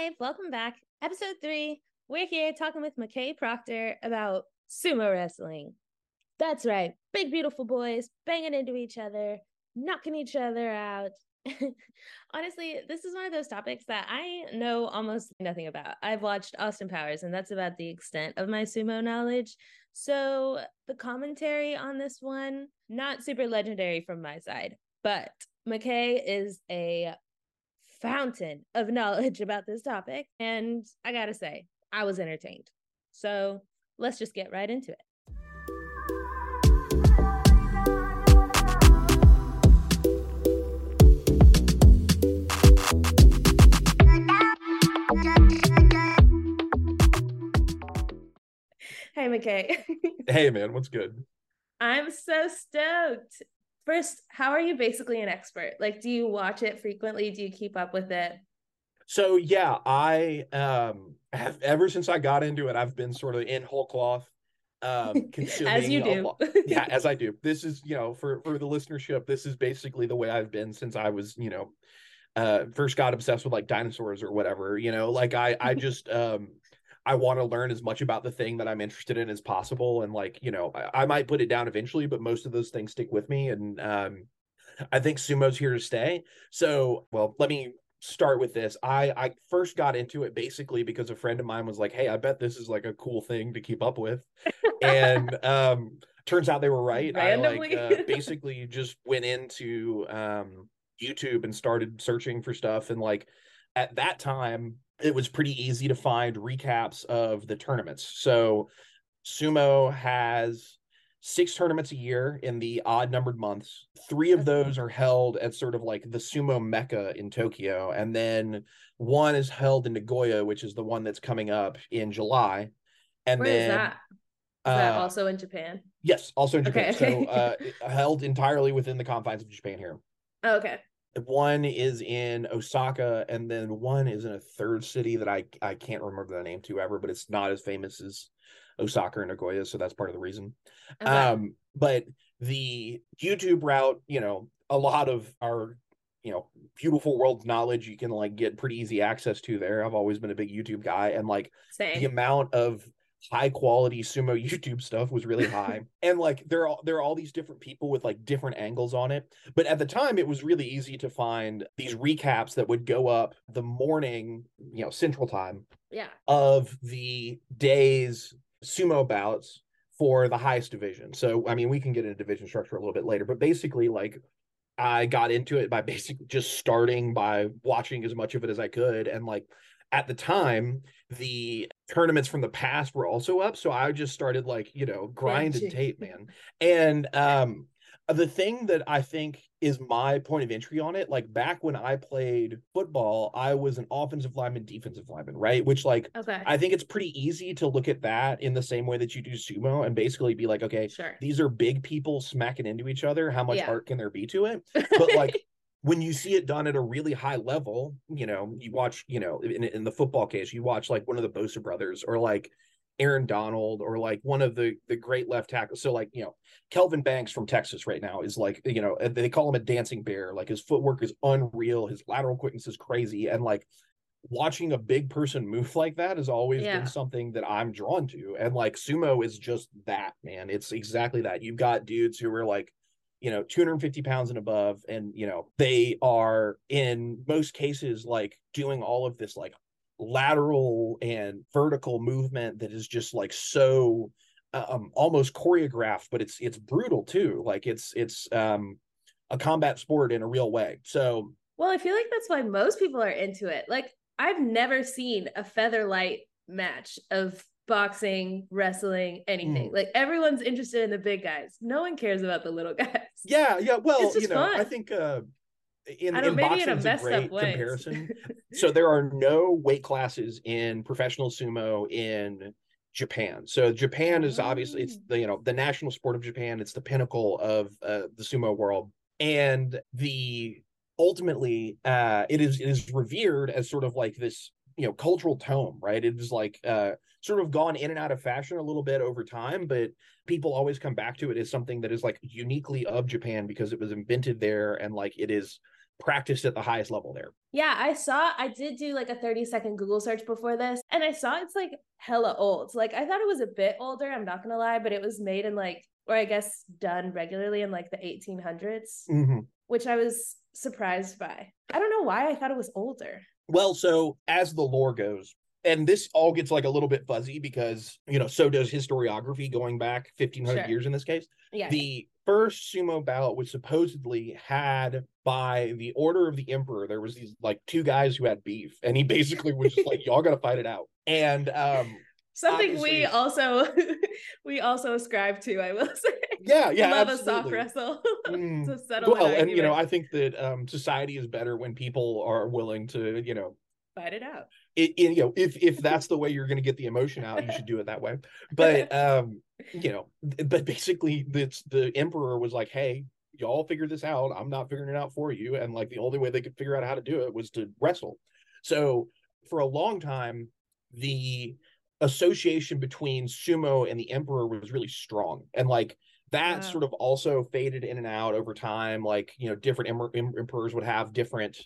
Hi, welcome back. Episode three. We're here talking with McKay Proctor about sumo wrestling. That's right. Big, beautiful boys banging into each other, knocking each other out. Honestly, this is one of those topics that I know almost nothing about. I've watched Austin Powers, and that's about the extent of my sumo knowledge. So the commentary on this one, not super legendary from my side, but McKay is a fountain of knowledge about this topic. And I gotta say, I was entertained. So let's just get right into it. Hey, McKay. hey, man, what's good? I'm so stoked. First, how are you basically an expert? Like, do you watch it frequently? Do you keep up with it? So yeah, I um have ever since I got into it, I've been sort of in whole cloth. Um consuming as you do. yeah, as I do. This is, you know, for for the listenership, this is basically the way I've been since I was, you know, uh first got obsessed with like dinosaurs or whatever, you know, like I I just um I want to learn as much about the thing that I'm interested in as possible. And like, you know, I, I might put it down eventually, but most of those things stick with me. And um, I think sumo's here to stay. So, well, let me start with this. I I first got into it basically because a friend of mine was like, "Hey, I bet this is like a cool thing to keep up with," and um, turns out they were right. Randomly. I like uh, basically just went into um, YouTube and started searching for stuff, and like at that time it was pretty easy to find recaps of the tournaments. So sumo has six tournaments a year in the odd numbered months. Three of those are held at sort of like the sumo mecca in Tokyo, and then one is held in Nagoya, which is the one that's coming up in July. And Where then is that? Is that uh, also in Japan? Yes, also in Japan. Okay. so uh, held entirely within the confines of Japan here. Oh, okay one is in Osaka, and then one is in a third city that I I can't remember the name to ever, but it's not as famous as Osaka or Nagoya, so that's part of the reason. Okay. Um, but the YouTube route, you know, a lot of our you know beautiful world knowledge you can like get pretty easy access to there i've always been a big youtube guy and like Same. the amount of high quality sumo YouTube stuff was really high. and like there are there are all these different people with like different angles on it. But at the time it was really easy to find these recaps that would go up the morning, you know, central time yeah. of the day's sumo bouts for the highest division. So I mean we can get into division structure a little bit later, but basically like I got into it by basically just starting by watching as much of it as I could and like at the time the tournaments from the past were also up so i just started like you know grind and tape man and um the thing that i think is my point of entry on it like back when i played football i was an offensive lineman defensive lineman right which like okay. i think it's pretty easy to look at that in the same way that you do sumo and basically be like okay sure. these are big people smacking into each other how much yeah. art can there be to it but like when you see it done at a really high level, you know, you watch, you know, in, in the football case, you watch like one of the Bosa brothers or like Aaron Donald or like one of the the great left tackles. So like, you know, Kelvin Banks from Texas right now is like, you know, they call him a dancing bear. Like his footwork is unreal, his lateral quickness is crazy and like watching a big person move like that has always yeah. been something that I'm drawn to. And like sumo is just that, man. It's exactly that. You've got dudes who are like you know 250 pounds and above and you know they are in most cases like doing all of this like lateral and vertical movement that is just like so um almost choreographed but it's it's brutal too. Like it's it's um a combat sport in a real way. So well i feel like that's why most people are into it. Like i've never seen a feather light match of boxing, wrestling, anything. Mm. Like everyone's interested in the big guys. No one cares about the little guys. Yeah, yeah. Well, you know, fun. I think uh in, I in boxing in a a great comparison. so there are no weight classes in professional sumo in Japan. So Japan is obviously it's oh. the you know the national sport of Japan. It's the pinnacle of uh, the sumo world, and the ultimately uh, it is it is revered as sort of like this you know cultural tome, right? It is like uh, sort of gone in and out of fashion a little bit over time, but people always come back to it as something that is like uniquely of Japan because it was invented there and like it is practiced at the highest level there. Yeah, I saw I did do like a 30 second Google search before this and I saw it's like hella old. Like I thought it was a bit older, I'm not gonna lie, but it was made in like or I guess done regularly in like the 1800s, mm-hmm. which I was surprised by. I don't know why I thought it was older. Well, so as the lore goes, and this all gets like a little bit fuzzy because you know so does historiography going back 1500 sure. years in this case yeah the first sumo bout was supposedly had by the order of the emperor there was these like two guys who had beef and he basically was just like y'all gotta fight it out and um something we also we also ascribe to i will say yeah yeah love absolutely. a soft wrestle mm. to settle well an and you know i think that um society is better when people are willing to you know fight it out. It, it, you know if if that's the way you're going to get the emotion out you should do it that way. But um you know but basically it's the emperor was like hey y'all figure this out. I'm not figuring it out for you. And like the only way they could figure out how to do it was to wrestle. So for a long time the association between sumo and the emperor was really strong. And like that wow. sort of also faded in and out over time. Like you know different em- emperors would have different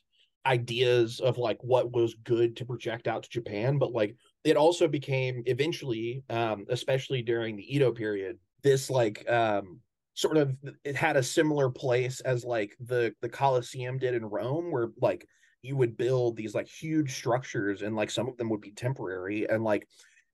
ideas of like what was good to project out to Japan, but like it also became eventually, um, especially during the Edo period, this like um sort of it had a similar place as like the the Colosseum did in Rome, where like you would build these like huge structures and like some of them would be temporary and like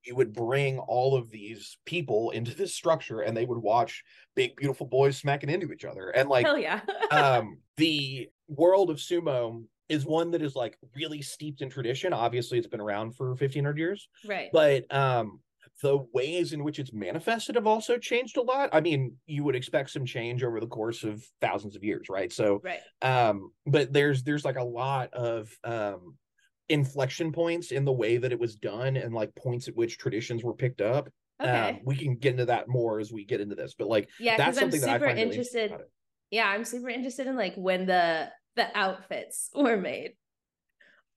you would bring all of these people into this structure and they would watch big beautiful boys smacking into each other and like hell yeah. um the world of sumo is one that is like really steeped in tradition. Obviously, it's been around for 1500 years. Right. But um the ways in which it's manifested have also changed a lot. I mean, you would expect some change over the course of thousands of years, right? So right. um but there's there's like a lot of um inflection points in the way that it was done and like points at which traditions were picked up. Okay. Um, we can get into that more as we get into this, but like yeah, that's something I'm super that I find interested. Really yeah, I'm super interested in like when the the outfits were made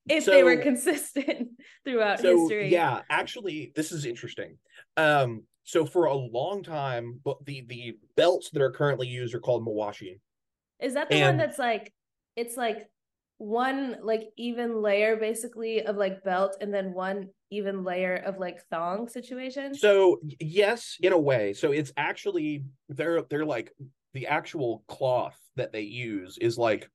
if so, they were consistent throughout so, history. yeah actually this is interesting. Um so for a long time but the the belts that are currently used are called mawashi. Is that the and, one that's like it's like one like even layer basically of like belt and then one even layer of like thong situation? So yes in a way. So it's actually they're they're like the actual cloth that they use is like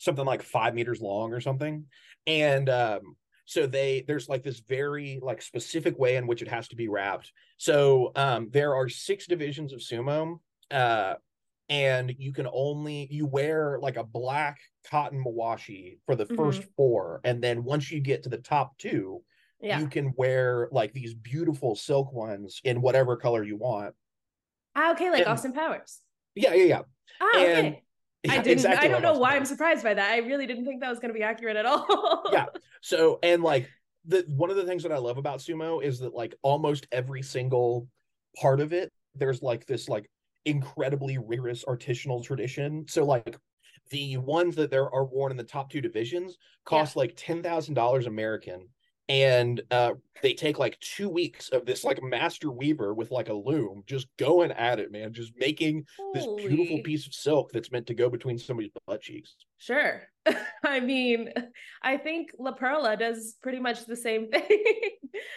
something like five meters long or something. And um, so they there's like this very like specific way in which it has to be wrapped. So um, there are six divisions of sumo. Uh, and you can only you wear like a black cotton mawashi for the 1st mm-hmm. four and then once you get to the top two yeah. you can wear like these beautiful silk ones in whatever color you want ah, okay like and, austin powers yeah yeah yeah ah, and okay. I didn't. Exactly I don't know why I'm surprised by that. I really didn't think that was going to be accurate at all. yeah. So and like the one of the things that I love about sumo is that like almost every single part of it, there's like this like incredibly rigorous artisanal tradition. So like the ones that there are worn in the top two divisions cost yeah. like ten thousand dollars American and uh, they take like two weeks of this like master weaver with like a loom just going at it man just making Holy. this beautiful piece of silk that's meant to go between somebody's butt cheeks sure i mean i think la perla does pretty much the same thing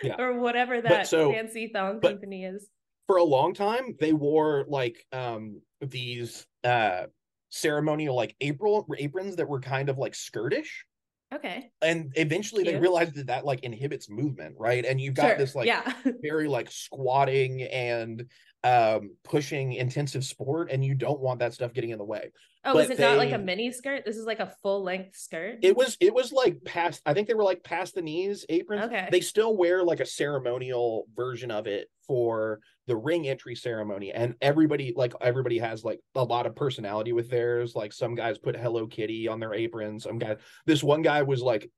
yeah. or whatever that so, fancy thong company is for a long time they wore like um these uh ceremonial like april aprons that were kind of like skirtish Okay. And eventually Cute. they realized that that like inhibits movement, right? And you've got sure. this like yeah. very like squatting and um pushing intensive sport and you don't want that stuff getting in the way. Oh, but is it they, not like a mini skirt? This is like a full length skirt. It was it was like past I think they were like past the knees aprons. Okay. They still wear like a ceremonial version of it for the ring entry ceremony and everybody like everybody has like a lot of personality with theirs like some guys put hello kitty on their aprons some guy this one guy was like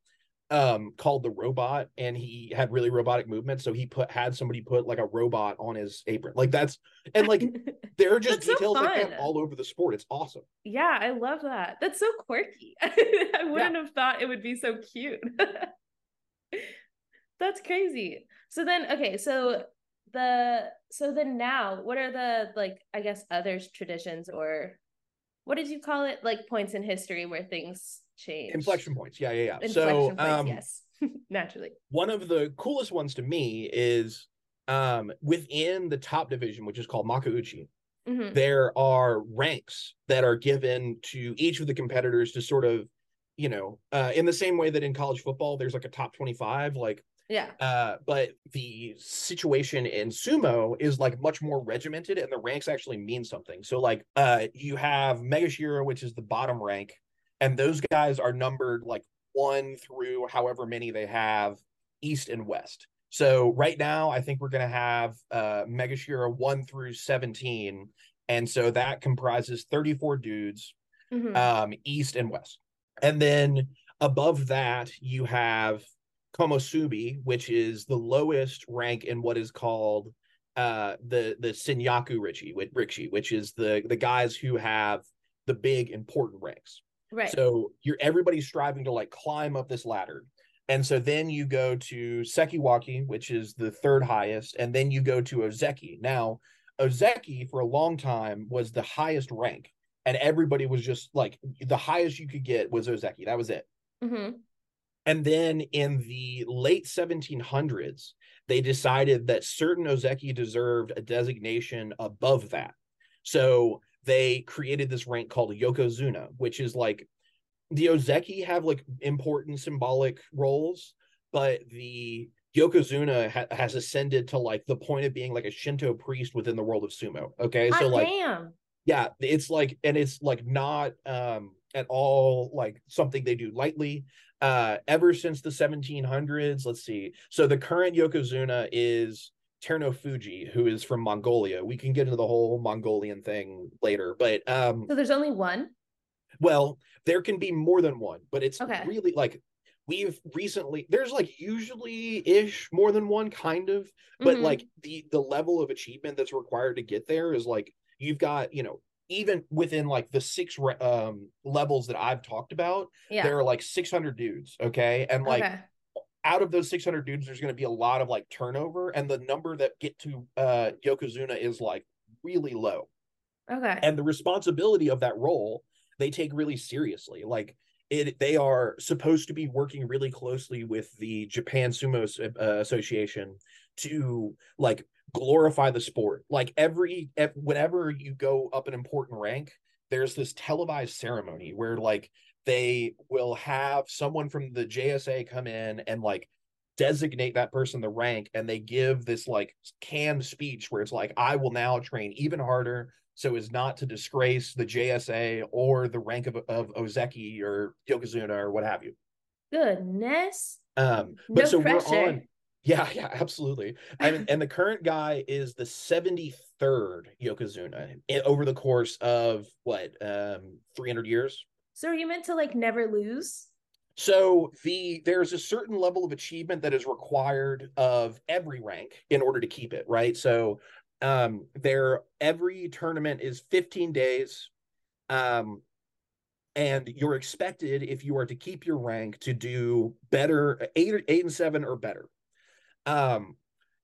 um called the robot and he had really robotic movements so he put had somebody put like a robot on his apron like that's and like there are just details so like that all over the sport it's awesome. Yeah i love that that's so quirky. I wouldn't yeah. have thought it would be so cute. That's crazy. So then okay so the so then now what are the like i guess other traditions or what did you call it? Like points in history where things change. Inflection points. Yeah, yeah, yeah. Inflection so points, um, yes. Naturally. One of the coolest ones to me is um within the top division, which is called Makuuchi. Mm-hmm. There are ranks that are given to each of the competitors to sort of, you know, uh, in the same way that in college football, there's like a top 25, like yeah. Uh, but the situation in sumo is like much more regimented and the ranks actually mean something. So like uh you have Maegashira, which is the bottom rank, and those guys are numbered like one through however many they have east and west. So right now I think we're gonna have uh Maegashira one through 17. And so that comprises 34 dudes mm-hmm. um east and west. And then above that you have komusubi which is the lowest rank in what is called uh the the Sanyaku Richi with Richi, which is the the guys who have the big important ranks. Right. So you're everybody's striving to like climb up this ladder. And so then you go to Sekiwaki, which is the third highest, and then you go to Ozeki. Now, Ozeki for a long time was the highest rank, and everybody was just like the highest you could get was Ozeki. That was it. Mm-hmm. And then in the late 1700s, they decided that certain Ozeki deserved a designation above that. So they created this rank called Yokozuna, which is like the Ozeki have like important symbolic roles, but the Yokozuna ha- has ascended to like the point of being like a Shinto priest within the world of sumo. Okay. so like damn. Yeah, it's like and it's like not um at all like something they do lightly uh, ever since the 1700s. Let's see. So the current Yokozuna is Terunofuji, who is from Mongolia. We can get into the whole Mongolian thing later, but um, so there's only one. Well, there can be more than one, but it's okay. really like we've recently there's like usually ish more than one kind of but mm-hmm. like the the level of achievement that's required to get there is like you've got you know even within like the six um levels that I've talked about, yeah. there are like 600 dudes, okay? And like okay. Out of those 600 dudes there's going to be a lot of like turnover and the number that get to uh Yokozuna is like really low. Okay. And the responsibility of that role they take really seriously. Like it they are supposed to be working really closely with the Japan Sumo uh, Association to like glorify the sport. Like every whenever you go up an important rank, there's this televised ceremony where like they will have someone from the JSA come in and like designate that person the rank and they give this like canned speech where it's like I will now train even harder so as not to disgrace the JSA or the rank of, of Ozeki or Yokozuna or what have you. Goodness. Um, but no so pressure. we're on yeah, yeah, absolutely. I mean, and the current guy is the 73rd Yokozuna over the course of what, um, 300 years? So are you meant to like never lose? So the there's a certain level of achievement that is required of every rank in order to keep it, right? So um there every tournament is 15 days. Um and you're expected if you are to keep your rank to do better eight eight and seven or better um,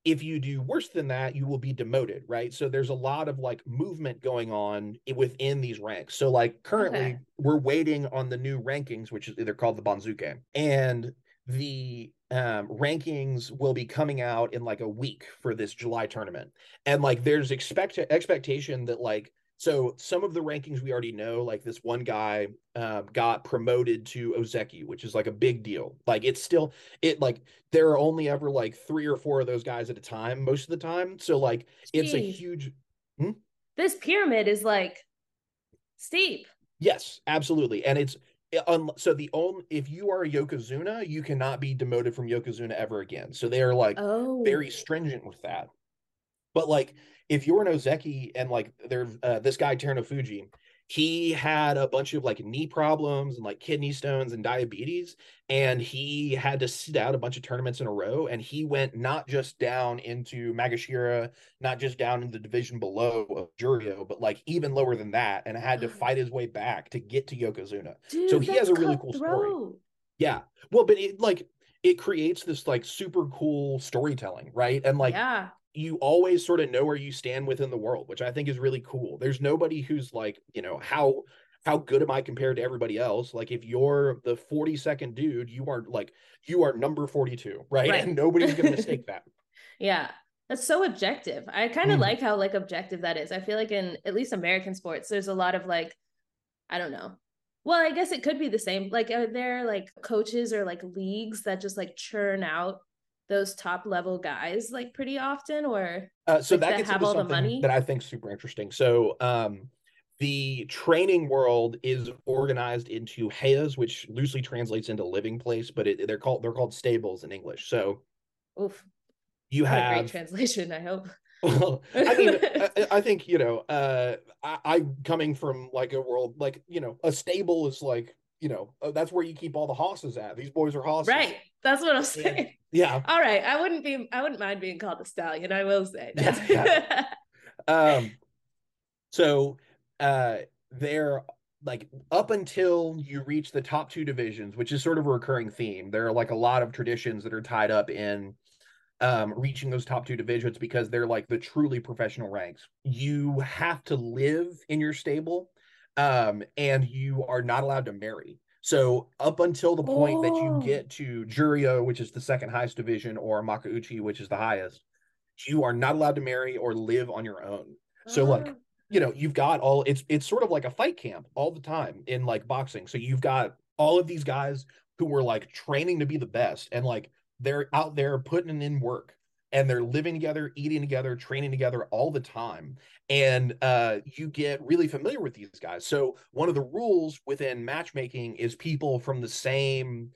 if you do worse than that, you will be demoted, right? So there's a lot of like movement going on within these ranks. So like currently okay. we're waiting on the new rankings, which is they're called the Banzuke, and the um, rankings will be coming out in like a week for this July tournament. And like there's expect expectation that like so some of the rankings we already know, like this one guy uh, got promoted to Ozeki, which is like a big deal. Like it's still it like there are only ever like three or four of those guys at a time most of the time. So like it's a huge. Hmm? This pyramid is like steep. Yes, absolutely, and it's um, so the only if you are a yokozuna, you cannot be demoted from yokozuna ever again. So they are like oh. very stringent with that. But like if you're an Ozeki and like there uh, this guy Terunofuji, he had a bunch of like knee problems and like kidney stones and diabetes and he had to sit out a bunch of tournaments in a row and he went not just down into Maegashira, not just down in the division below of Juryo, but like even lower than that and had to fight his way back to get to Yokozuna. Dude, so he has a really cool story. Yeah. Well, but it like it creates this like super cool storytelling, right? And like yeah you always sort of know where you stand within the world, which I think is really cool. There's nobody who's like, you know, how how good am I compared to everybody else? Like if you're the 42nd dude, you are like you are number 42, right? right. And nobody's gonna mistake that. Yeah. That's so objective. I kind of mm. like how like objective that is. I feel like in at least American sports, there's a lot of like, I don't know. Well, I guess it could be the same. Like, are there like coaches or like leagues that just like churn out those top level guys like pretty often, or uh, so like, that, that gets have all the money that I think super interesting. So, um, the training world is organized into heyas, which loosely translates into living place, but it, they're called they're called stables in English. So, Oof. you Not have great translation. I hope. Well, I mean, I, I, think you know, uh, I, I coming from like a world like you know, a stable is like you know, uh, that's where you keep all the hosses at. These boys are hosses, right? That's what I'm saying. Yeah. All right, I wouldn't be, I wouldn't mind being called a stallion. I will say. Yeah, yeah. um. So uh, they're like up until you reach the top two divisions, which is sort of a recurring theme. There are like a lot of traditions that are tied up in um, reaching those top two divisions because they're like the truly professional ranks. You have to live in your stable, um, and you are not allowed to marry. So up until the point oh. that you oh. get to Juryo, which is the second highest division, or Makuuchi, which is the highest, you are not allowed to marry or live on your own. So like ah you know you've got all it's it's sort of like a fight camp all the time in like boxing so you've got all of these guys who were like training to be the best and like they're out there putting in work and they're living together eating together training together all the time and uh, you get really familiar with these guys so one of the rules within matchmaking is people from the same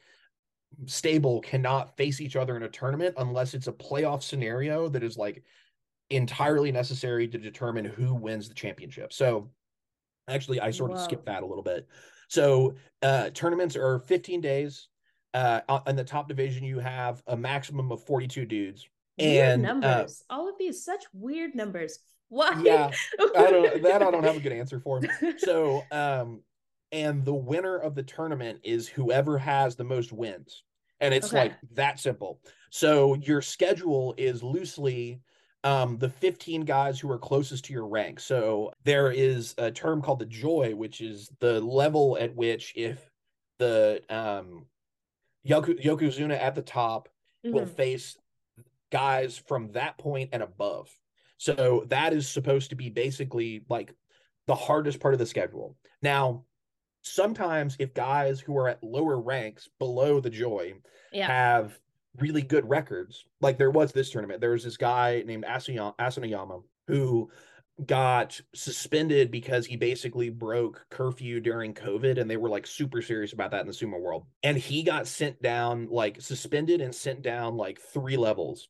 stable cannot face each other in a tournament unless it's a playoff scenario that is like entirely necessary to determine who wins the championship. So actually I sort of skipped that a little bit. So uh tournaments are 15 days. Uh in the top division you have a maximum of 42 dudes. Weird and uh, numbers. Uh, All of these such weird numbers. Why? Yeah. I don't that I don't have a good answer for. So um and the winner of the tournament is whoever has the most wins. And it's okay. like that simple. So your schedule is loosely um, the 15 guys who are closest to your rank. So there is a term called the joi, which is the level at which if the um, Yoku, Yokozuna at the top mm-hmm. will face guys from that point and above. So that is supposed to be basically like the hardest part of the schedule. Now, sometimes if guys who are at lower ranks below the joi yeah. have really good records. Like there was this tournament. There was this guy named Asanoyama who got suspended because he basically broke curfew during COVID and they were like super serious about that in the sumo world. And he got sent down, like suspended and sent down like three levels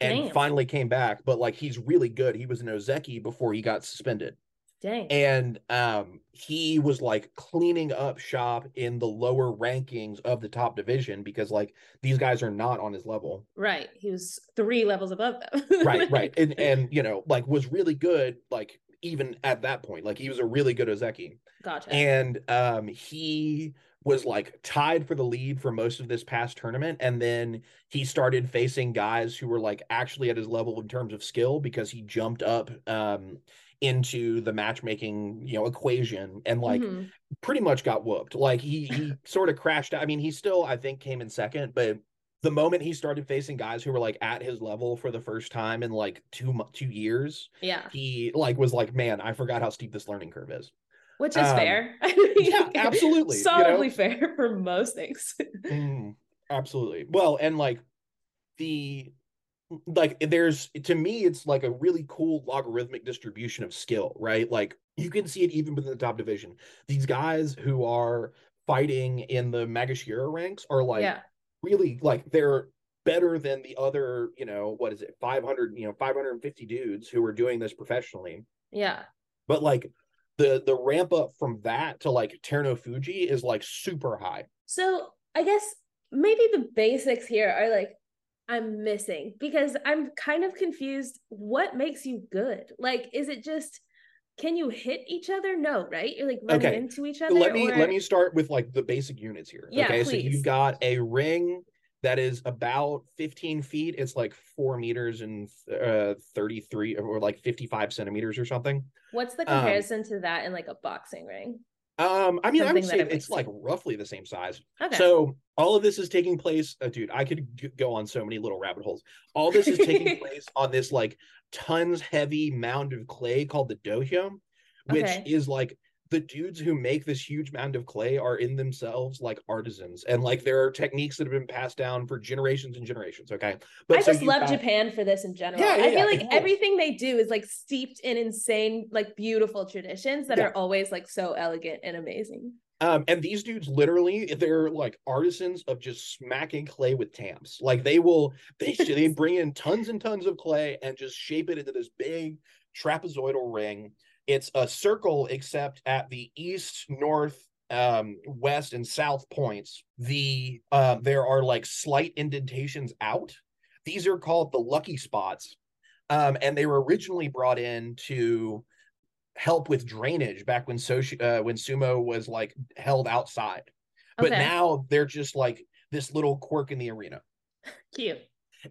and Damn. finally came back. But like he's really good. He was an Ozeki before he got suspended. Dang. And um, he was like cleaning up shop in the lower rankings of the top division because like these guys are not on his level. Right. He was three levels above them. right, right. And and you know, like was really good, like even at that point. Like he was a really good Ozeki. Gotcha. And um he was like tied for the lead for most of this past tournament and then he started facing guys who were like actually at his level in terms of skill because he jumped up um into the matchmaking you know equation and like mm-hmm. pretty much got whooped. Like he he sort of crashed out. I mean he still i think came in second but the moment he started facing guys who were like at his level for the first time in like two two years yeah. he like was like man i forgot how steep this learning curve is which is um, fair. Yeah absolutely solidly you know? fair for most things. Mm, absolutely. Well and like the like there's to me it's like a really cool logarithmic distribution of skill right? Like you can see it even within the top division. These guys who are fighting in the maegashira ranks are like yeah. really like they're better than the other you know what is it 500 you know 550 dudes who are doing this professionally. Yeah. But like the the ramp up from that to like Terunofuji is like super high so i guess maybe the basics here are like I'm missing because I'm kind of confused. What makes you good? Like, is it just can you hit each other? No, right? You're like running okay. into each other. Let me or... let me start with like the basic units here. Yeah, okay, please. so you've got a ring that is about 15 feet. It's like four meters and uh, 33 or like 55 centimeters or something. What's the um, comparison um, to that in like a boxing ring? Um, I mean, Something I would say it's like roughly the same size. Okay. So all of this is taking place. Uh, dude, I could g- go on so many little rabbit holes. All this is taking place on this like tons heavy mound of clay called the dohyo, which okay. is like the dudes who make this huge mound of clay are in themselves like artisans and like there are techniques that have been passed down for generations and generations okay? But i so just love got... japan for this in general. Yeah, yeah, i feel yeah, like everything they do is like steeped in insane like beautiful traditions that are always like so elegant and amazing. Um, and these dudes literally, they're like artisans of just smacking clay with tamps. Like they will, they they bring in tons and tons of clay and just shape it into this big trapezoidal ring it's a circle, except at the east, north, um, west, and south points, the uh, there are like slight indentations out. These are called the lucky spots, um, and they were originally brought in to help with drainage back when so uh, when sumo was like held outside. But now they're just like this little quirk in the arena. Cute.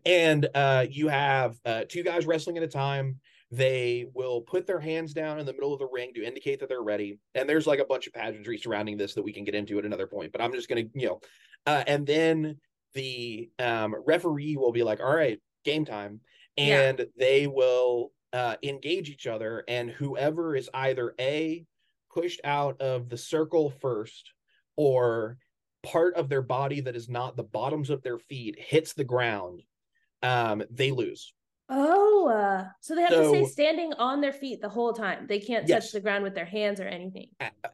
And uh, you have uh, two guys wrestling at a time they will put their hands down in the middle of the ring to indicate that they're ready. And there's like a bunch of pageantry surrounding this that we can get into at another point. But I'm just gonna, you know, uh, and then the um, referee will be like, "All right, game time," and yeah. they will uh, engage each other. And whoever is either a pushed out of the circle first, or part of their body that is not the bottoms of their feet hits the ground, um, they lose. Oh, uh, so they have so, to stay standing on their feet the whole time. They can't yes. touch the ground with their hands or anything.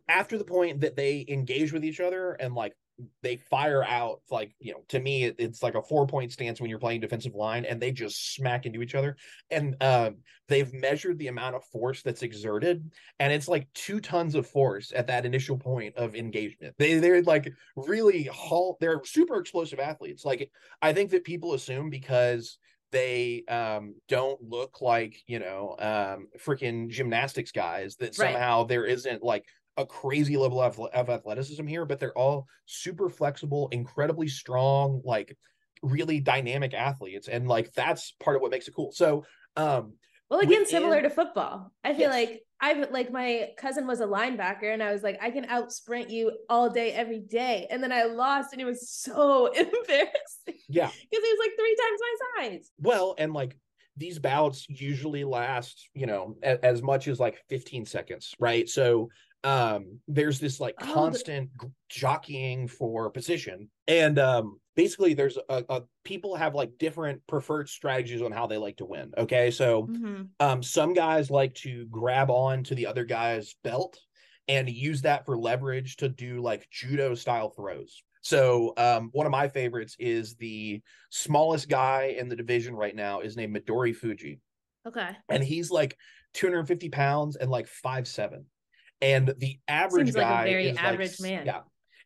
After the point that they engage with each other and like they fire out like you know to me it's like a four point stance when you're playing defensive line and they just smack into each other and um, they've measured the amount of force that's exerted and it's like two tons of force at that initial point of engagement they they're like really halt they're super explosive athletes like i think that people assume because they um, don't look like you know um, freaking gymnastics guys that somehow right. there isn't like a crazy level of, of athleticism here but they're all super flexible incredibly strong like really dynamic athletes and like that's part of what makes it cool so um well again within, similar to football i feel yes. like I've like my cousin was a linebacker and I was like, I can out sprint you all day, every day. And then I lost and it was so embarrassing. Yeah. Because he was like three times my size. Well, and like these bouts usually last, you know, a- as much as like 15 seconds, right? So um there's this like constant oh, the- jockeying for position. And um basically there's a, a, people have like different preferred strategies on how they like to win okay? So mm-hmm. um some guys like to grab on to the other guy's belt and use that for leverage to do like judo style throws. So um one of my favorites is the smallest guy in the division right now is named Midorifuji. Okay. And he's like 250 pounds and like five seven. And the average Seems guy like a very average like, man. yeah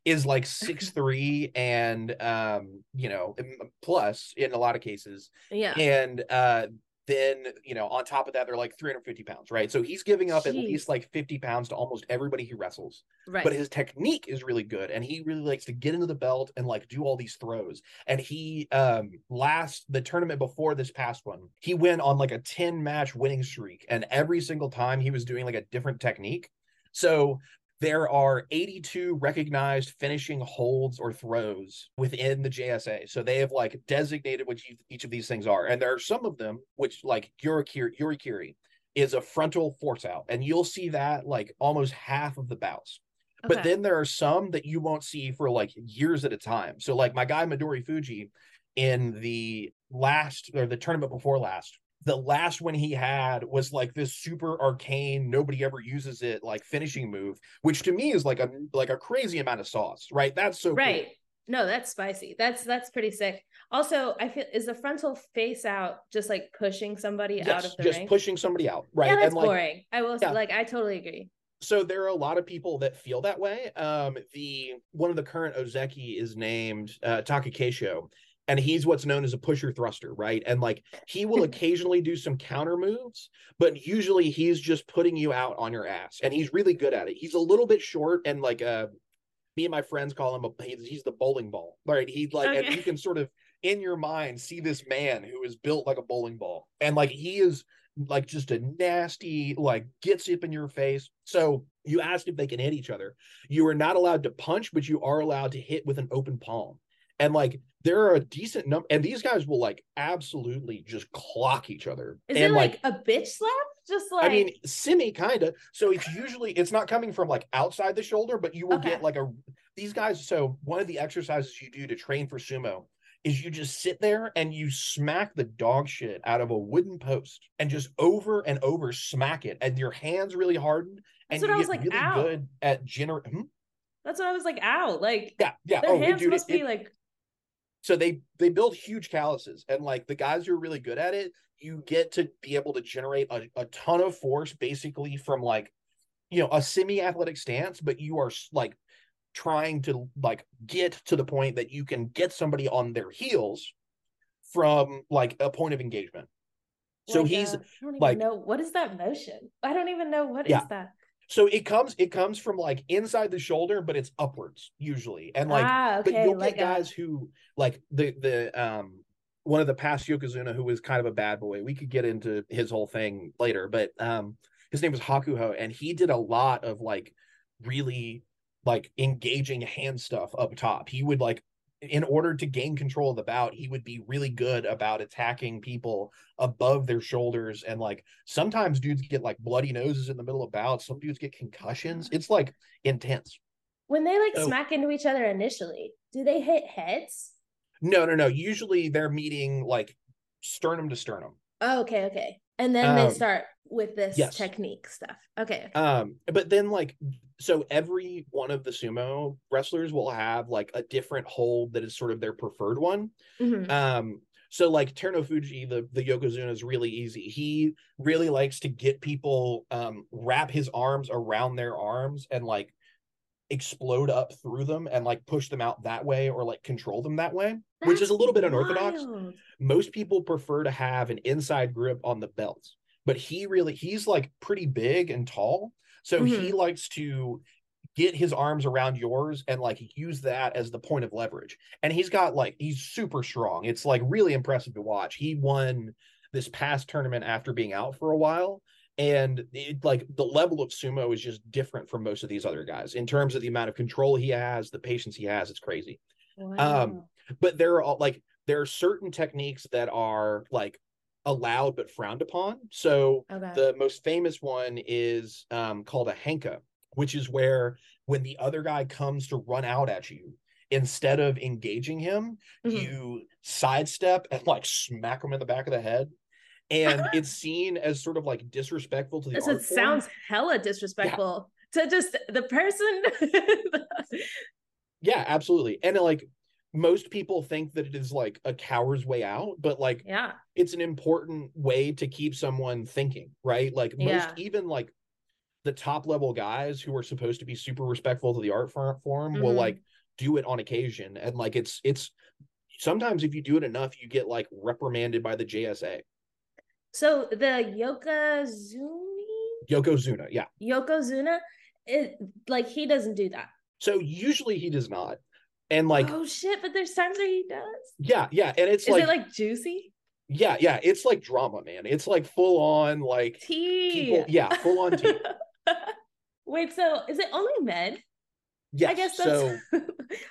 is like six three and um you know plus in a lot of cases yeah. and uh then you know on top of that they're like 350 pounds right? So he's giving up Jeez. at least like 50 pounds to almost everybody he wrestles right. but his technique is really good and he really likes to get into the belt and like do all these throws and he um last the tournament before this past one he went on like a 10 match winning streak and every single time he was doing like a different technique so there are 82 recognized finishing holds or throws within the JSA. So they have like designated what each of these things are. And there are some of them, which like Yorikiri, Yorikiri is a frontal force out. And you'll see that like almost half of the bouts. Okay. But then there are some that you won't see for like years at a time. So like my guy Midorifuji in the last or the tournament before last the last one he had was like this super arcane nobody ever uses it like finishing move which to me is like a like a crazy amount of sauce right? That's so right. Cool. no that's spicy. That's that's pretty sick. Also i feel is the frontal face out just like pushing somebody yes, out of the just ring? pushing somebody out right? Yeah that's and like, boring. I will yeah. like i totally agree. So there are a lot of people that feel that way. Um the one of the current ozeki is named uh Takakeisho and he's what's known as a pusher thruster, right? And like he will occasionally do some counter moves, but usually he's just putting you out on your ass, and he's really good at it. He's a little bit short, and like uh, me and my friends call him a he's, he's the bowling ball, right? He like, okay. and you can sort of in your mind see this man who is built like a bowling ball, and like he is like just a nasty, like gets up in your face. So you asked if they can hit each other. You are not allowed to punch, but you are allowed to hit with an open palm. And like there are a decent number, and these guys will like absolutely just clock each other. Is and it like, like a bitch slap? Just like I mean, semi kind of. So it's usually it's not coming from like outside the shoulder, but you will okay. get like a these guys. So one of the exercises you do to train for sumo is you just sit there and you smack the dog shit out of a wooden post and just over and over smack it, and your hands really harden, and That's you get like, really ow. good at gener. Hmm? That's what I was like. Ow! Like yeah, yeah. Their oh, hands must it, be it, like. So they they build huge calluses, and like the guys who are really good at it, you get to be able to generate a, a ton of force basically from like you know a semi-athletic stance but you are like trying to like get to the point that you can get somebody on their heels from like a point of engagement. So like, he's uh, I don't even like know what is that motion? I don't even know what Yeah. is that so it comes it comes from like inside the shoulder but it's upwards usually. And like ah but you'll like get a- guys who like the the um one of the past yokozuna who was kind of a bad boy we could get into his whole thing later but um his name was hakuho and he did a lot of like really like engaging hand stuff up top. He would like in order to gain control of the bout he would be really good about attacking people above their shoulders and like sometimes dudes get like bloody noses in the middle of bouts some dudes get concussions it's like intense when they like Oh. smack into each other initially do they hit heads No, no, no. Usually they're meeting like sternum to sternum. oh, okay okay and then they Um, start with this yes. technique stuff okay Um, but then like so every one of the sumo wrestlers will have like a different hold that is sort of their preferred one. Mhm. Um, so like Terunofuji, the the Yokozuna is really easy. He really likes to get people um wrap his arms around their arms and like explode up through them and like push them out that way or like control them that way, which is a little bit unorthodox. wild. most people prefer to have an inside grip on the belt but he really he's like pretty big and tall. So he mm-hmm. likes to get his arms around yours and like use that as the point of leverage. And he's got like he's super strong. It's like really impressive to watch. He won this past tournament after being out for a while and it, like the level of sumo is just different from most of these other guys in terms of the amount of control he has the patience he has it's crazy Wow. but there are all like there are certain techniques that are like allowed but frowned upon so okay. the most famous one is um, called a henka which is where when the other guy comes to run out at you instead of engaging him Mhm. you sidestep and like smack him in the back of the head and it's seen as sort of like disrespectful to the so it form. sounds hella disrespectful to just the person yeah absolutely and like most people think that it is like a coward's way out but like yeah it's an important way to keep someone thinking, right? Like most, Yeah. even like the top level guys who are supposed to be super respectful to the art form will Mhm. like do it on occasion, and like it's it's sometimes if you do it enough, you get like reprimanded by the JSA. So the yokozuni Yokozuna, yeah. yokozuna? It like he doesn't do that. So usually he does not, and like oh shit but there's times where he does? Yeah, yeah, and it's is like, it like juicy? Yeah, yeah, it's like drama, man. It's like full on like tea. people, yeah, full on tea. wait so is it only men Yes, I guess that's. so.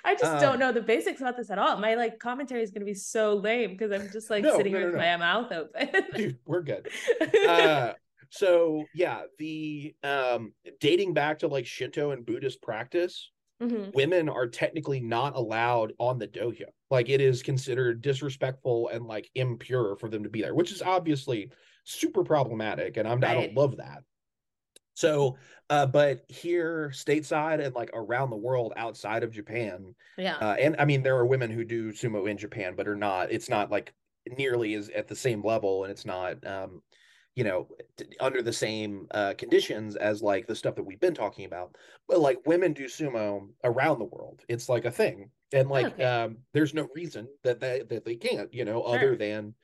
I just um, don't know the basics about this at all. My like commentary is going to be so lame because I'm just like No, sitting no, here no, with my mouth open. Dude, we're good. uh so yeah the um dating back to like shinto and buddhist practice Mhm. women are technically not allowed on the dohyo like it is considered disrespectful and like impure for them to be there which is obviously super problematic and I'm, i don't love that so uh but here stateside and like around the world outside of japan Yeah. uh, and I mean, there are women who do sumo in Japan, but are not. It's not like nearly as at the same level, and it's not, um, you know, t- under the same uh, conditions as like the stuff that we've been talking about. But like women do sumo around the world. It's like a thing, and like Okay. um, there's no reason that they, that they can't, you know, other than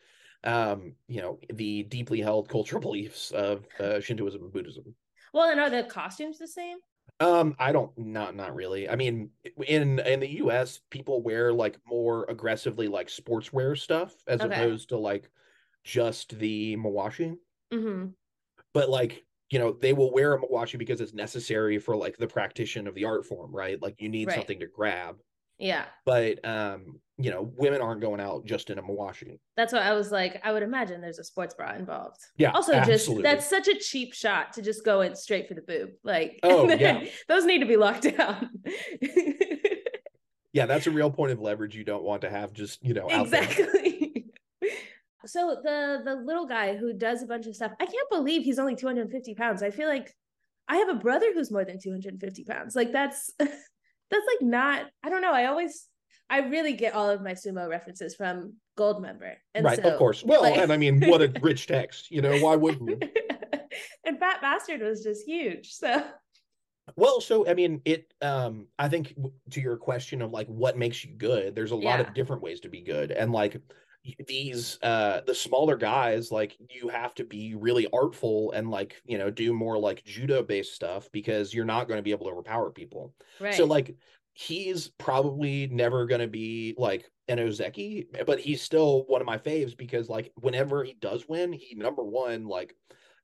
um, you know, the deeply held cultural beliefs of uh, Shintoism and Buddhism. Well, and are the costumes the same? Um, I don't not not really. I mean, in in the US, people wear like more aggressively like sportswear stuff as Okay. opposed to like just the mawashi. Mm-hmm. But like, you know, they will wear a mawashi because it's necessary for like the practitioner of the art form, right? Like you need Right. something to grab. Yeah. But um, you know, women aren't going out just in a mawashi. That's what I was like. I would imagine there's a sports bra involved. Yeah. Also, absolutely. just that's such a cheap shot to just go in straight for the boob. Like, Oh, yeah. those need to be locked down. yeah, that's a real point of leverage you don't want to have just, you know, out there. exactly. so the the little guy who does a bunch of stuff, I can't believe he's only 250 pounds. I feel like I have a brother who's more than 250 pounds. Like that's that's like not. I don't know. I always. I really get all of my sumo references from Goldmember. And right, so, of course. Well, like- and I mean, what a rich text. You know, why wouldn't you? and Fat Bastard was just huge. So Well, so I mean, it. Um, I think to your question of like what makes you good, there's a lot of different ways to be good, and like these, uh, the smaller guys, like you have to be really artful and like you know do more like judo based stuff because you're not going to be able to overpower people. right. So like he's probably never going to be like an Ozeki, but he's still one of my faves because like whenever he does win, he number one like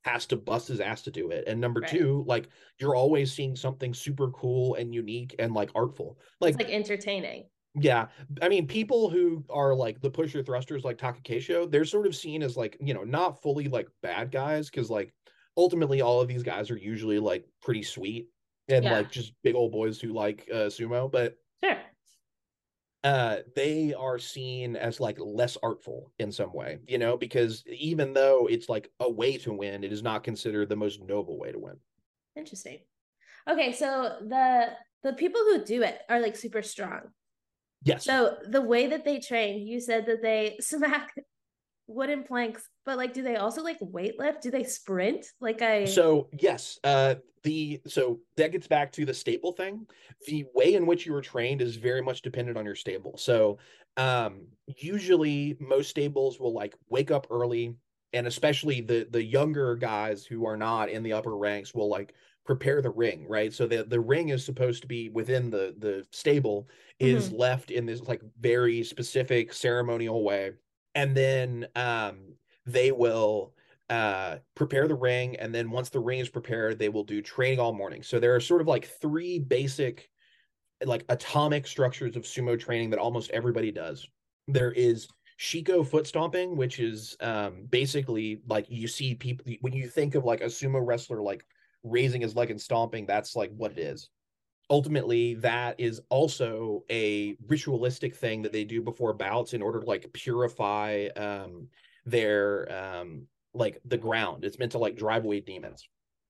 has to bust his ass to do it, and number Right. two, like you're always seeing something super cool and unique and like artful. Like, it's like entertaining. Yeah, I mean people who are like the pusher thrusters like Takakeisho, they're sort of seen as like you know not fully like bad guys because like ultimately all of these guys are usually like pretty sweet and Yeah. like just big old boys who like uh, sumo, but Sure. uh they are seen as like less artful in some way you know because even though it's like a way to win it is not considered the most noble way to win Interesting. Okay, so the the people who do it are like super strong. Yes So the way that they train, you said that they smack wooden planks, but like do they also like weightlift? Do they sprint? Like I so yes uh the so that gets back to the stable thing the way in which you were trained is very much dependent on your stable so um usually most stables will like wake up early and especially the the younger guys who are not in the upper ranks will like prepare the ring right? So the the ring is supposed to be within the the stable is left in this like very specific ceremonial way. And then um they will uh prepare the ring. And then once the ring is prepared they will do training all morning. So there are sort of like three basic like atomic structures of sumo training that almost everybody does. There is shiko foot stomping which is um basically like you see people when you think of like a sumo wrestler like raising his leg and stomping that's like what it is. Ultimately that is also a ritualistic thing that they do before bouts in order to like purify um their um like the ground. It's meant to like drive away demons.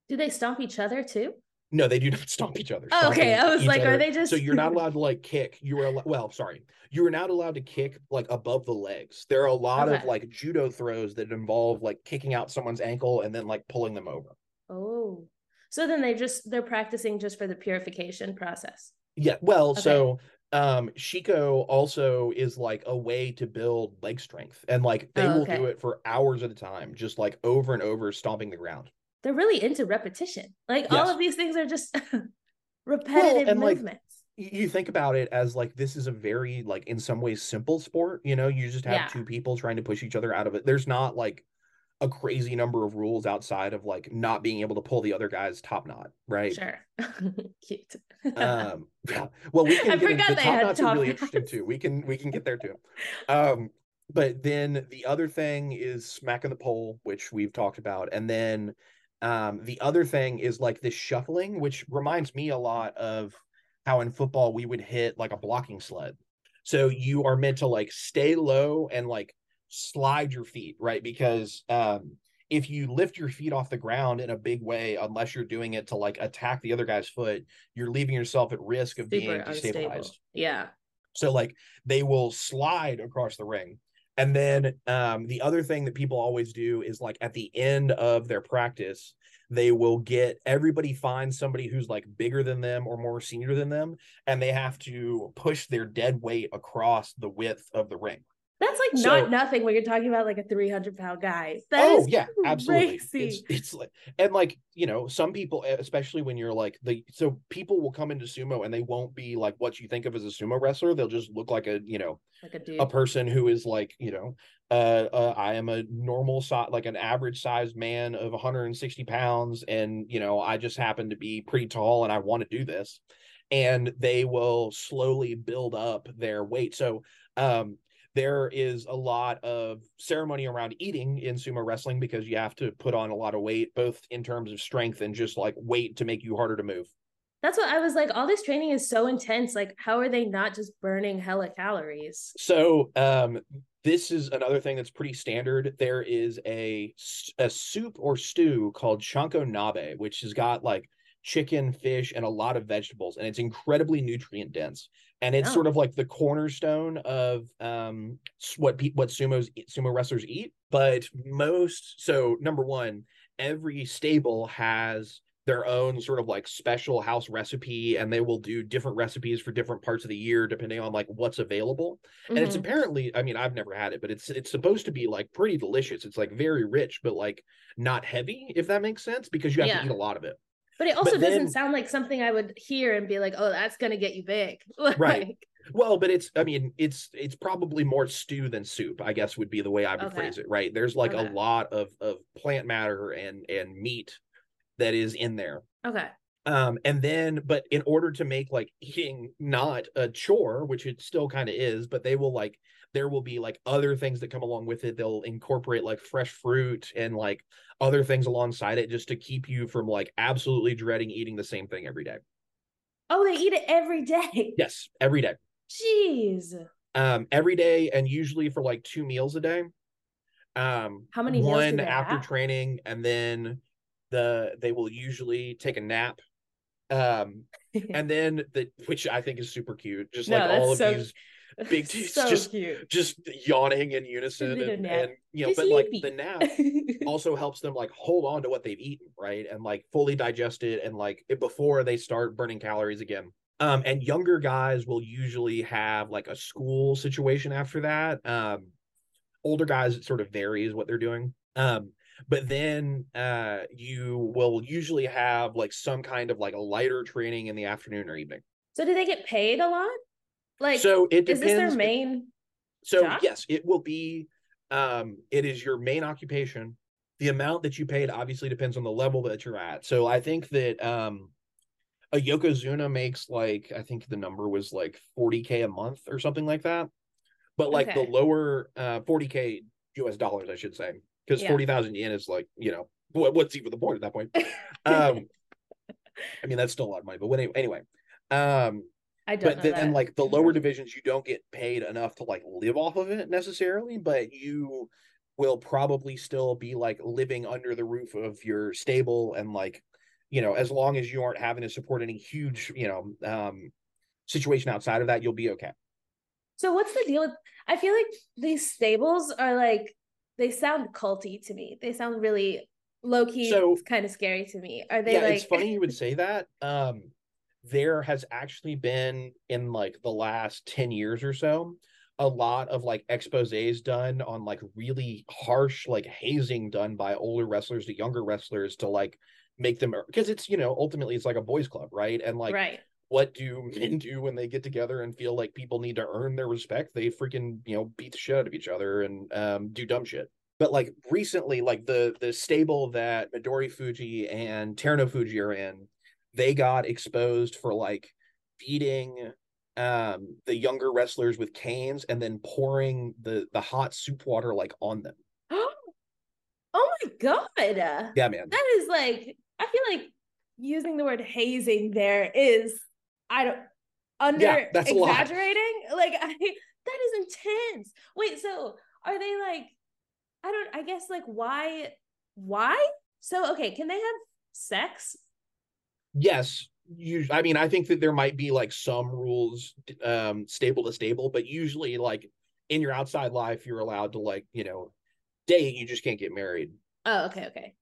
Do they stomp each other too? no they do not stomp each other. Oh, okay. I was like, are they just so you're not allowed to like kick. You were al- well sorry. You are not allowed to kick like above the legs. There are a lot of like judo throws that involve like kicking out someone's ankle and then like pulling them over. Oh. So then they just they're practicing just for the purification process. Yeah, well, Okay. so um Shiko also is like a way to build leg strength and like they Oh, will okay. do it for hours at a time, just like over and over stomping the ground. They're really into repetition. Like all of these things are just repetitive like, movements. Y- You think about it as like this is a very like in some ways simple sport, you know, you just have Yeah. two people trying to push each other out of it. There's not like a crazy number of rules outside of like not being able to pull the other guy's top knot, right? Sure. Cute. um yeah. well we can I forgot the they top had knots are top really interesting too we can we can get there too um but then the other thing is smacking the pole which we've talked about and then um the other thing is like this shuffling which reminds me a lot of how in football we would hit like a blocking sled so you are meant to like stay low and like slide your feet right because um if you lift your feet off the ground in a big way, unless you're doing it to like attack the other guy's foot, you're leaving yourself at risk of being Super unstable. destabilized. Yeah. So like they will slide across the ring. And then um the other thing that people always do is like at the end of their practice, they will get everybody find somebody who's like bigger than them or more senior than them, and they have to push their dead weight across the width of the ring. That's like so, not nothing when you're talking about like a 300 pound guy. That oh yeah, absolutely. It's, it's like and like you know some people, especially when you're like the so people will come into sumo and they won't be like what you think of as a sumo wrestler. They'll just look like a you know like a dude. a person who is like you know uh, uh I am a normal size like an average sized man of 160 pounds and you know I just happen to be pretty tall and I want to do this and they will slowly build up their weight. So um there is a lot of ceremony around eating in sumo wrestling because you have to put on a lot of weight, both in terms of strength and just like weight to make you harder to move. That's what I was like. All this training is so intense. Like, how are they not just burning hella calories? So, um, this is another thing that's pretty standard. There is a a soup or stew called chanko nabe, which has got like chicken, fish, and a lot of vegetables, and it's incredibly nutrient dense. And it's oh. sort of like the cornerstone of um, what pe- what sumos sumo wrestlers eat. But most, so number one, every stable has their own sort of like special house recipe and they will do different recipes for different parts of the year depending on like what's available mm-hmm. and it's mm-hmm. apparently i mean i've never had it but it's it's supposed to be like pretty delicious it's like very rich but like not heavy if that makes sense because you have yeah. to eat a lot of it but it also but doesn't then, sound like something I would hear and be like, "Oh, that's going to get you big." like, right. Well, but it's I mean, it's it's probably more stew than soup, I guess would be the way I would okay. phrase it, right? There's like okay. a lot of of plant matter and and meat that is in there. Okay. Um and then but in order to make like eating not a chore, which it still kind of is, but they will like there will be like other things that come along with it. They'll incorporate like fresh fruit and like other things alongside it just to keep you from like absolutely dreading eating the same thing every day. Oh, they eat it every day. Yes, every day. Jeez. Um, every day and usually for like two meals a day. Um, how many one after have? training, and then the they will usually take a nap. Um, and then the which I think is super cute. Just no, like all of so... these big teeth so just cute. just yawning in unison and, and, you know but like the nap also helps them like hold on to what they've eaten right and like fully digest it and like before they start burning calories again. Um and younger guys will usually have like a school situation after that. Um older guys it sort of varies what they're doing. Um but then uh you will usually have like some kind of like a lighter training in the afternoon or evening. So do they get paid a lot like, so it depends. Is this their main? So job? yes, it will be. Um, it is your main occupation. The amount that you paid obviously depends on the level that you're at. So I think that um, a Yokozuna makes like I think the number was like 40k a month or something like that. But like okay. the lower uh 40k US dollars, I should say, because yeah. 40,000 yen is like you know what, what's even the point at that point. um, I mean that's still a lot of money, but when anyway, um, I don't. But then, like the lower divisions, you don't get paid enough to like live off of it necessarily, but you will probably still be like living under the roof of your stable and like you know as long as you aren't having to support any huge you know um situation outside of that you'll be okay. So what's the deal with i feel like these stables are like they sound culty to me. They sound really low-key so, kind of scary to me. Are they yeah, like it's funny you would say that um there has actually been in like the last 10 years or so a lot of like exposés done on like really harsh like hazing done by older wrestlers to younger wrestlers to like make them because it's you know ultimately it's like a boys club right? And like right. what do men do when they get together and feel like people need to earn their respect? They freaking you know beat the shit out of each other and um, do dumb shit. But like recently like the the stable that Midorifuji and terunofuji are in they got exposed for like beating um the younger wrestlers with canes and then pouring the the hot soup water like on them. Oh my god. Yeah man. That is like i feel like using the word hazing there is i don't under yeah, that's exaggerating? Like i that is intense. Wait so are they like i don't i guess like why why? So okay can they have sex yes you i mean i think that there might be like some rules um stable to stable but usually like in your outside life you're allowed to like you know date you just can't get married oh okay okay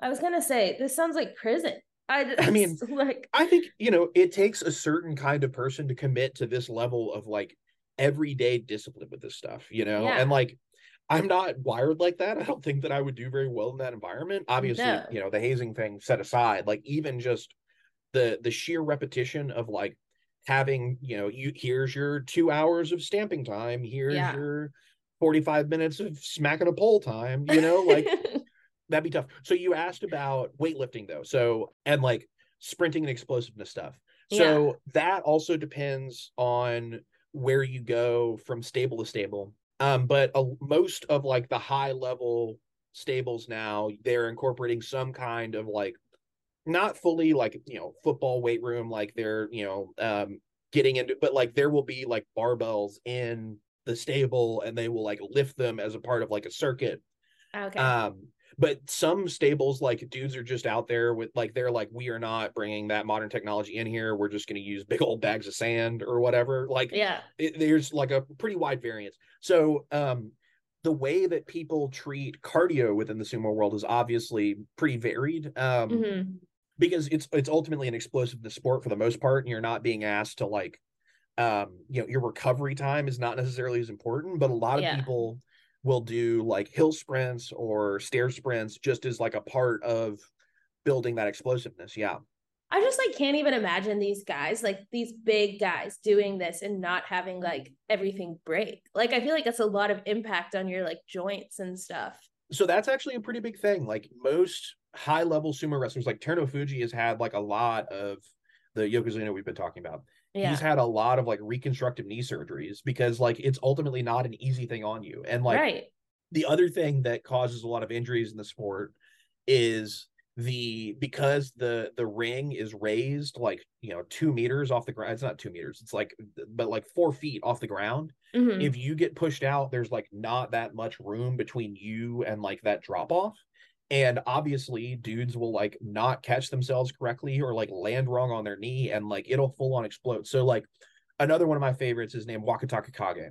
i was gonna say this sounds like prison I, I mean like i think you know it takes a certain kind of person to commit to this level of like everyday discipline with this stuff, you know? Yeah. And like I'm not wired like that. I don't think that I would do very well in that environment. Obviously, no. you know, the hazing thing set aside, like even just the the sheer repetition of like having, you know, you here's your 2 hours of stamping time, here's yeah. your 45 minutes of smacking a pole time, you know, like that'd be tough. So you asked about weightlifting though. So and like sprinting and explosiveness stuff. So yeah. that also depends on where you go from stable to stable. Um, but uh, most of like the high level stables now, they're incorporating some kind of like not fully like you know football weight room, like they're you know um getting into, but like there will be like barbells in the stable, and they will like lift them as a part of like a circuit. Okay. Um, but some stables like dudes are just out there with like they're like we are not bringing that modern technology in here we're just going to use big old bags of sand or whatever like yeah it, there's like a pretty wide variance so um the way that people treat cardio within the sumo world is obviously pretty varied um mm-hmm. Because it's it's ultimately an explosiveness sport for the most part and you're not being asked to like um you know your recovery time is not necessarily as important but a lot of yeah. people will do like hill sprints or stair sprints just as like a part of building that explosiveness. Yeah. I just like can't even imagine these guys, like these big guys doing this and not having like everything break. Like I feel like that's a lot of impact on your like joints and stuff. So that's actually a pretty big thing. Like most high level sumo wrestlers, like Terunofuji has had like a lot of the Yokozuna we've been talking about yeah. he's had a lot of like reconstructive knee surgeries because like it's ultimately not an easy thing on you. And like right. the other thing that causes a lot of injuries in the sport is the because the the ring is raised like you know two meters off the ground it's not two meters it's like but like four feet off the ground mm-hmm. if you get pushed out there's like not that much room between you and like that drop off and obviously dudes will like not catch themselves correctly or like land wrong on their knee and like it'll full on explode so like another one of my favorites is named Wakatakakage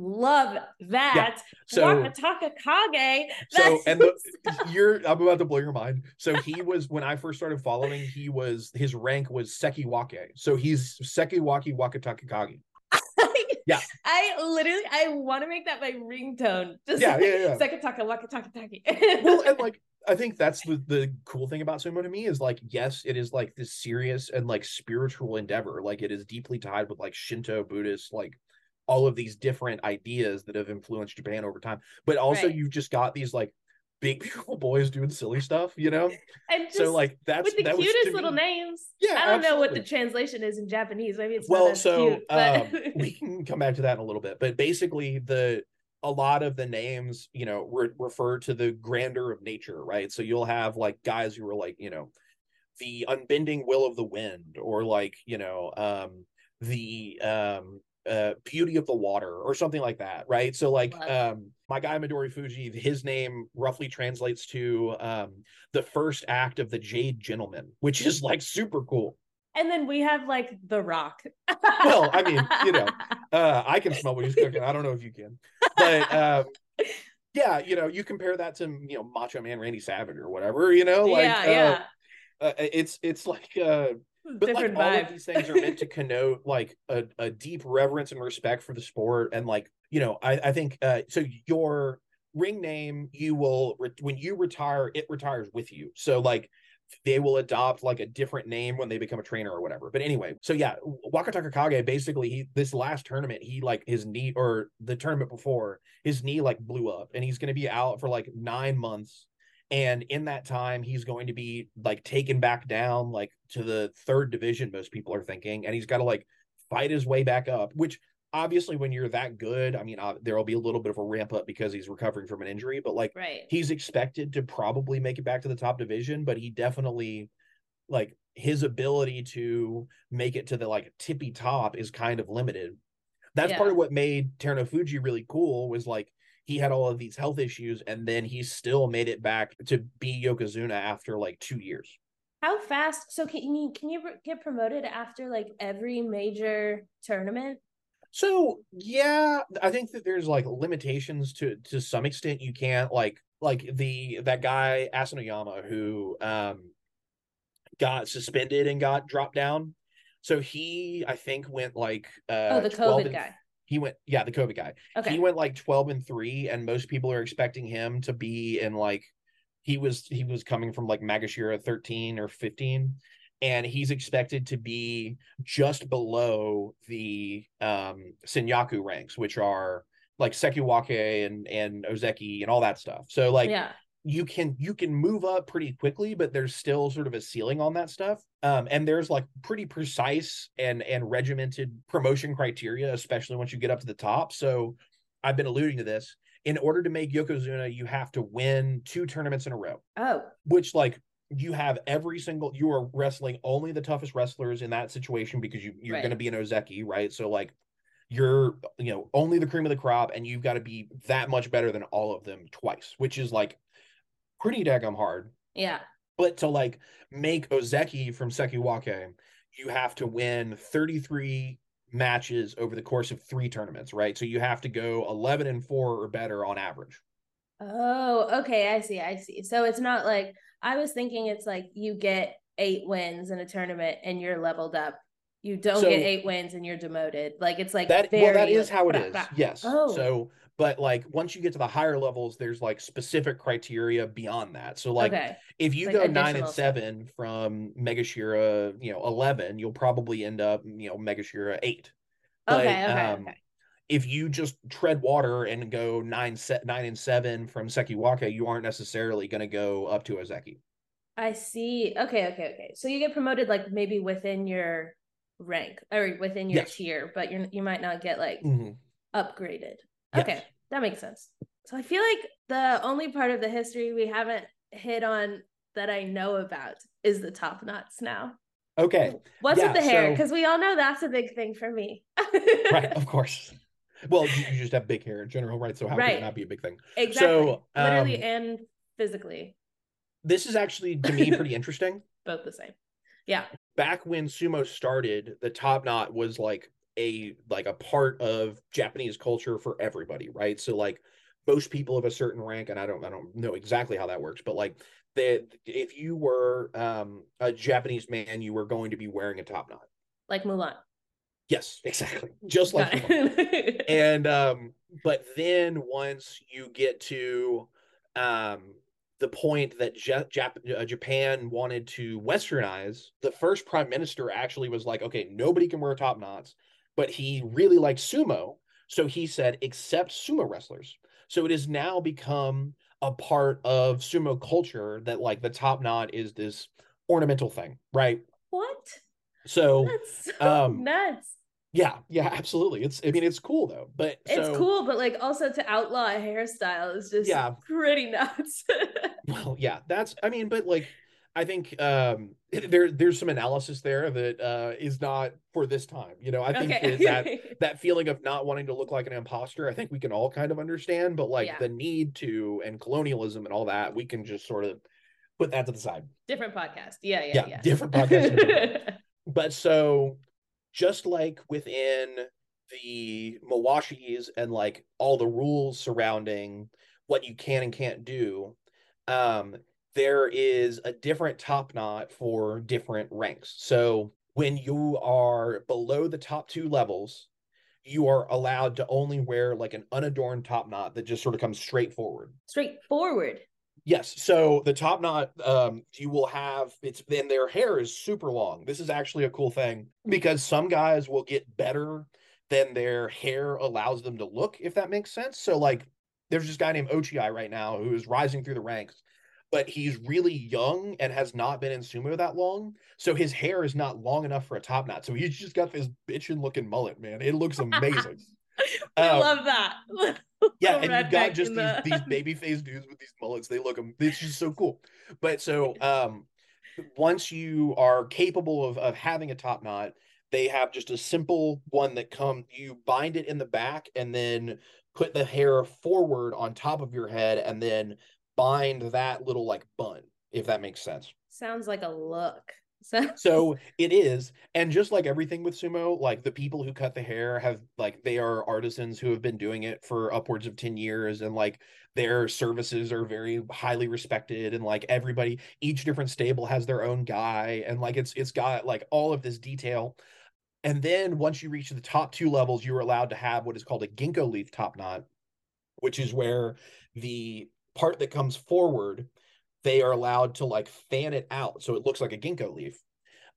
love that yeah. so wakataka kage so and the, you're i'm about to blow your mind so he was when i first started following he was his rank was sekiwake so he's sekiwake Wakatakakage yeah. I literally I want to make that my ringtone. Just yeah, yeah, yeah. Sekataka wakataka taki. well, and like I think that's the the cool thing about sumo to me is like yes, it is like this serious and like spiritual endeavor. Like it is deeply tied with like Shinto, Buddhist, like all of these different ideas that have influenced Japan over time. But also right. you've just got these like big beautiful boys doing silly stuff, you know. And so like that's with the that cutest little me, names. Yeah, I don't absolutely. know what the translation is in Japanese. Maybe it's well. so cute, but... um, we can come back to that in a little bit, but basically the a lot of the names, you know, re- refer to the grandeur of nature, right? So you'll have like guys who are like, you know, the unbending will of the wind, or like, you know, um, the um, uh, beauty of the water, or something like that, right? So like, um, my guy Midorifuji, his name roughly translates to um, the first act of the Jade Gentleman, which is like super cool. And then we have like The Rock. well, I mean, you know, uh, I can smell what he's cooking. I don't know if you can, but um, yeah, you know, you compare that to you know Macho Man Randy Savage or whatever, you know, like yeah, yeah. Uh, uh, it's it's like uh, but Different like vibe. all of these things are meant to connote like a, a deep reverence and respect for the sport and like you know, I, I think uh, so. Your ring name, you will re- when you retire, it retires with you. So like they will adopt like a different name when they become a trainer or whatever. But anyway, so yeah, Wakatakakage basically he this last tournament he like his knee or the tournament before his knee like blew up and he's going to be out for like 9 months and in that time he's going to be like taken back down like to the third division most people are thinking and he's got to like fight his way back up which obviously when you're that good i mean uh, there'll be a little bit of a ramp up because he's recovering from an injury but like right. he's expected to probably make it back to the top division but he definitely like his ability to make it to the like tippy top is kind of limited that's yeah. part of what made Terunofuji really cool was like he had all of these health issues and then he still made it back to be yokozuna after like two years how fast so can you can you get promoted after like every major tournament so yeah, I think that there's like limitations to to some extent. You can't like like the that guy Asanoyama who um got suspended and got dropped down. So he I think went like uh oh the COVID guy. He went, yeah, the Kobe guy. Okay. He went like 12 and 3, and most people are expecting him to be in like he was he was coming from like Maegashira 13 or 15 and he's expected to be just below the um Sanyaku ranks which are like Sekiwake and and Ozeki and all that stuff. So like yeah. you can you can move up pretty quickly, but there's still sort of a ceiling on that stuff. Um, and there's like pretty precise and and regimented promotion criteria, especially once you get up to the top. So I've been alluding to this. In order to make Yokozuna, you have to win two tournaments in a row. Oh. Which like you have every single you are wrestling only the toughest wrestlers in that situation because you you're right. going to be an Ozeki, right? So like you're you know only the cream of the crop and you've got to be that much better than all of them twice which is like pretty daggum hard. Yeah. But to like make ozeki from sekiwake you have to win 33 matches over the course of three tournaments right? So you have to go 11 and 4 or better on average. Oh okay i see i see. So it's not like i was thinking it's like you get eight wins in a tournament and you're leveled up you don't so, get eight wins and you're demoted. Like it's like that. well, that is how it is. Yes. Oh. So, but like once you get to the higher levels, there's like specific criteria beyond that. So, like okay. if you like go nine and seven stuff. from Maegashira, you know, eleven, you'll probably end up, you know, Maegashira eight. But, okay. Okay. Um, okay. If you just tread water and go nine set nine and seven from Sekiwake, you aren't necessarily going to go up to Ozeki. I see. Okay, okay, okay. So you get promoted like maybe within your rank or within your yes. tier, but you're you might not get like mm-hmm. upgraded. Yes. Okay, that makes sense. So I feel like the only part of the history we haven't hit on that I know about is the top knots now. Okay. What's yeah, with the hair? Because so... we all know that's a big thing for me. right, of course. Well, you, just have big hair in general, right? So how right. could it not be a big thing? Exactly. So, um, literally and physically. This is actually to me pretty interesting. Both the same. Yeah back when sumo started, the top knot was like a like a part of Japanese culture for everybody, right? So like most people of a certain rank, and I don't I don't know exactly how that works, but like that if you were um a Japanese man, you were going to be wearing a top knot. Like Mulan. Yes, exactly. Just like and um but then once you get to um the point that Jap- uh, Japan wanted to westernize, the first prime minister actually was like, okay, nobody can wear top knots, but he really liked sumo. So he said, except sumo wrestlers. So it has now become a part of sumo culture that like the top knot is this ornamental thing, right? What? So, That's so um, nuts. Yeah, yeah, absolutely. It's I mean it's cool though, but it's so, cool, but like also to outlaw a hairstyle is just yeah pretty nuts. well, yeah, that's I mean, but like I think um there there's some analysis there that uh is not for this time. You know, I think okay. that that feeling of not wanting to look like an imposter, I think we can all kind of understand, but like yeah. the need to and colonialism and all that, we can just sort of put that to the side. Different podcast. Yeah, yeah, yeah. yeah. Different podcast. but so just like within the Mawashis and like all the rules surrounding what you can and can't do, um, there is a different top knot for different ranks. So when you are below the top two levels, you are allowed to only wear like an unadorned top knot that just sort of comes straight forward. Straight forward. Yes. So the top knot, um, you will have it's then their hair is super long. This is actually a cool thing because some guys will get better than their hair allows them to look, if that makes sense. So like there's this guy named Ochi right now who is rising through the ranks, but he's really young and has not been in sumo that long. So his hair is not long enough for a top knot. So he's just got this bitchin' looking mullet, man. It looks amazing. I um, love that. yeah, and you got just these, the... these baby face dudes with these mullets. They look them, it's just so cool. But so um once you are capable of, of having a top knot, they have just a simple one that come you bind it in the back and then put the hair forward on top of your head and then bind that little like bun, if that makes sense. Sounds like a look. So so it is. And just like everything with sumo, like the people who cut the hair have like they are artisans who have been doing it for upwards of 10 years and like their services are very highly respected and like everybody each different stable has their own guy and like it's it's got like all of this detail And then once you reach the top two levels, you're allowed to have what is called a ginkgo leaf top knot, which is where the part that comes forward, they are allowed to like fan it out so it looks like a ginkgo leaf.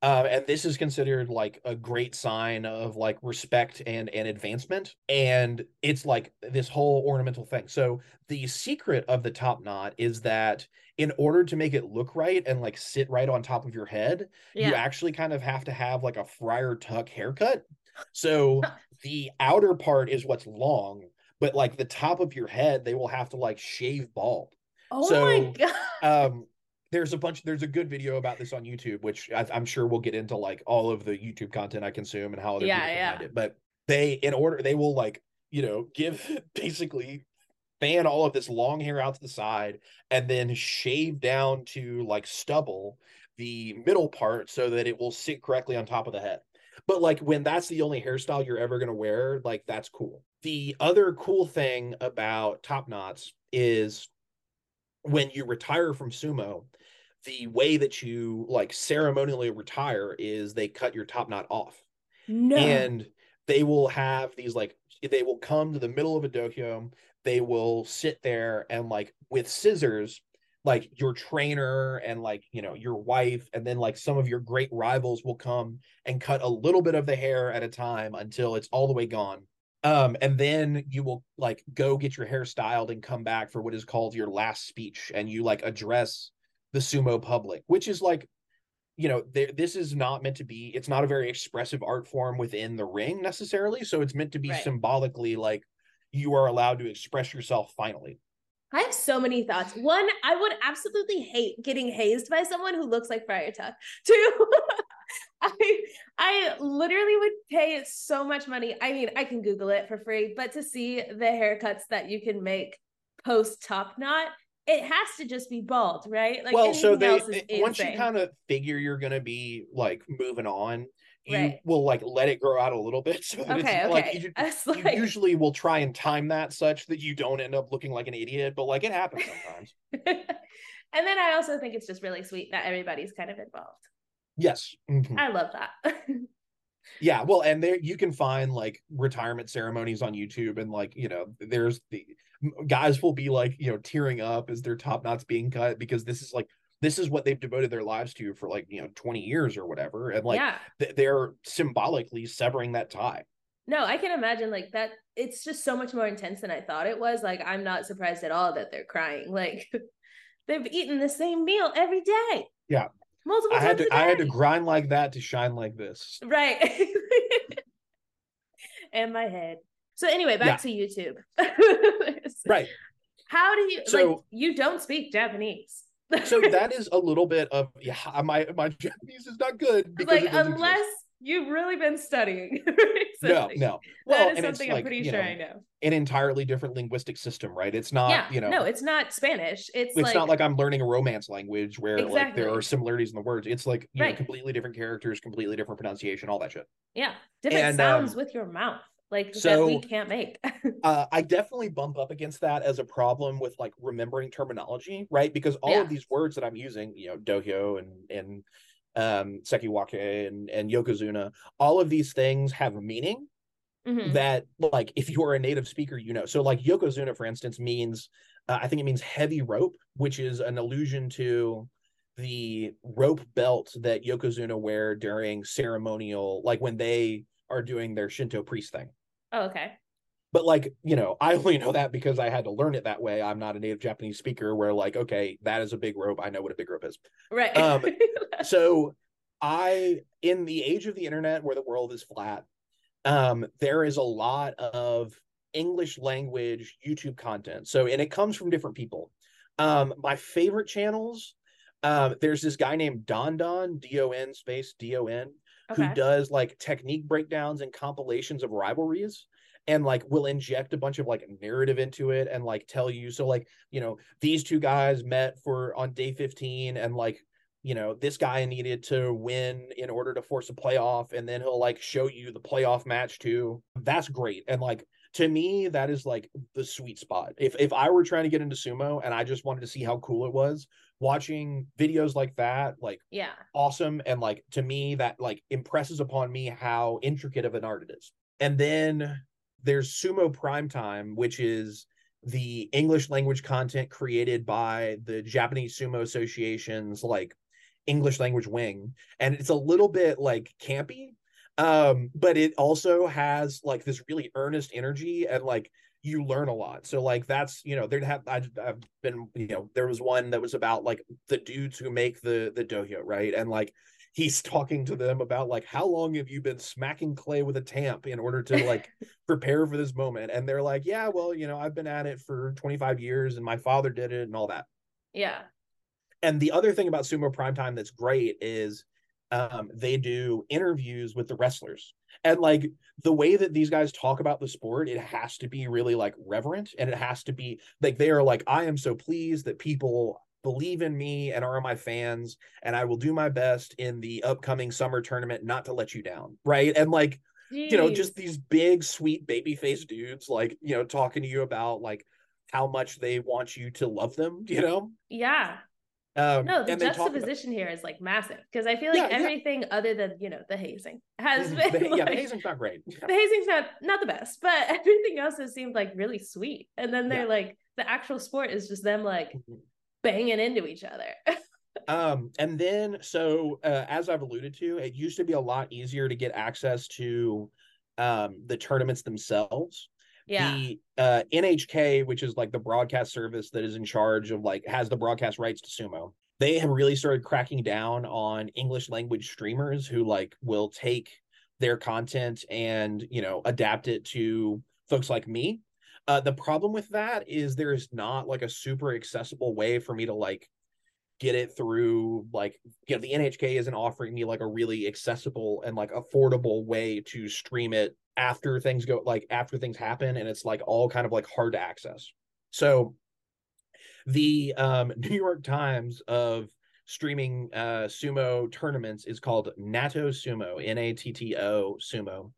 Um, and this is considered like a great sign of like respect and and advancement and it's like this whole ornamental thing so the secret of the top knot is that in order to make it look right and like sit right on top of your head yeah. you actually kind of have to have like a friar tuck haircut so the outer part is what's long but like the top of your head they will have to like shave bald oh so, my god. um there's a bunch there's a good video about this on youtube which I, am sure we'll get into like all of the youtube content i consume and how other yeah, people yeah. find it. But they in order they will like you know give basically fan all of this long hair out to the side and then shave down to like stubble the middle part so that it will sit correctly on top of the head. But like when that's the only hairstyle you're ever going to wear like that's cool. The other cool thing about top knots is when you retire from sumo the way that you like ceremonially retire is they cut your top knot off. No. And they will have these like they will come to the middle of a dohyo, they will sit there and like with scissors like your trainer and like you know your wife and then like some of your great rivals will come and cut a little bit of the hair at a time until it's all the way gone um and then you will like go get your hair styled and come back for what is called your last speech and you like address the sumo public, which is like, you know, this is not meant to be, it's not a very expressive art form within the ring necessarily. So it's meant to be right. symbolically like you are allowed to express yourself finally. I have so many thoughts. One, I would absolutely hate getting hazed by someone who looks like Friar Tuck. Two, I I literally would pay so much money. I mean, I can Google it for free, but to see the haircuts that you can make post top knot it has to just be bald, right? Like well, so they eh, once you kind of figure you're gonna be like moving on, you right. will like let it grow out a little bit. So okay, okay. like, you, you like... usually will try and time that such that you don't end up looking like an idiot, but like it happens sometimes. and then I also think it's just really sweet that everybody's kind of involved. Yes. Mm-hmm. I love that. yeah, well, and there you can find like retirement ceremonies on YouTube and like, you know, there's the guys will be like you know tearing up as their top knots being cut because this is like this is what they've devoted their lives to for like you know 20 years or whatever and like yeah. th- they're symbolically severing that tie no i can imagine like that it's just so much more intense than i thought it was like i'm not surprised at all that they're crying like they've eaten the same meal every day yeah multiple i had to i had to grind like that to shine like this right and my head so anyway, back yeah. to YouTube. right. How do you so, like you don't speak Japanese? so that is a little bit of yeah, my my Japanese is not good like unless exist. You've really been studying. no, no. Well, that is something I'm like, pretty sure know, I know. An entirely different linguistic system, right? It's not, yeah, you know. No, it's not Spanish. It's it's like, not like I'm learning a romance language where exactly. like there are similarities in the words. It's like you right. know, completely different characters, completely different pronunciation, all that shit. Yeah, different and, sounds um, with your mouth like so, that we can't make. uh, I definitely bump up against that as a problem with like remembering terminology, right? Because all yeah. of these words that I'm using, you know, dohyo and and um sekiwake and and yokozuna, all of these things have a meaning mm-hmm. that like if you are a native speaker, you know. So like yokozuna, for instance, means uh, I think it means heavy rope, which is an allusion to the rope belt that yokozuna wear during ceremonial, like when they are doing their Shinto priest thing. Oh, okay. But like, you know, I only know that because I had to learn it that way. I'm not a native Japanese speaker where like, okay, that is a big rope. I know what a big rope is. Right. Um, so I in the age of the internet where the world is flat, um, there is a lot of English language YouTube content. So and it comes from different people. Um, my favorite channels, um, there's this guy named Don Don, D-O-N space D-O-N okay. who does like technique breakdowns and compilations of rivalries and like will inject a bunch of like narrative into it and like tell you so like you know these two guys met for on day 15 and like you know this guy needed to win in order to force a playoff and then he'll like show you the playoff match too. That's great. And like to me that is like the sweet spot. If if i were trying to get into sumo and i just wanted to see how cool it was watching videos like that like yeah. awesome. And like to me that like impresses upon me how intricate of an art it is. And then there's sumo prime time which is the english language content created by the japanese sumo association's like english language wing and it's a little bit like campy um but it also has like this really earnest energy and like you learn a lot. So like that's you know there'd have I, have been you know there was one that was about like the dudes who make the the dohyo right and like he's talking to them about like how long have you been smacking clay with a tamp in order to like prepare for this moment and they're like yeah well you know I've been at it for 25 years and my father did it and all that. Yeah. And the other thing about Sumo Primetime that's great is um, they do interviews with the wrestlers and like the way that these guys talk about the sport it has to be really like reverent and it has to be like they are like i am so pleased that people believe in me and are my fans and i will do my best in the upcoming summer tournament not to let you down right and like Jeez. you know just these big sweet baby face dudes like you know talking to you about like how much they want you to love them you know yeah um, no, the juxtaposition about... here is like massive because I feel like yeah, everything yeah. other than you know the hazing has mm-hmm. been the, like, yeah the hazing's not great. The hazing's not not the best, but everything else has seemed like really sweet. And then they're like the actual sport is just them like mm-hmm. Banging into each other. um, and then so uh, as I've alluded to, it used to be a lot easier to get access to um the tournaments themselves yeah. the uh, NHK, which is like the broadcast service that is in charge of like has the broadcast rights to sumo. They have really started cracking down on English language streamers who like will take their content and you know adapt it to folks like me. Uh, the problem with that is there's not like a super accessible way for me to like get it through like you know the NHK isn't offering me like a really accessible and like affordable way to stream it after things go like after things happen and it's like all kind of like hard to access. So the um New York Times of streaming uh sumo tournaments is called Natto Sumo, N A T T O Sumo.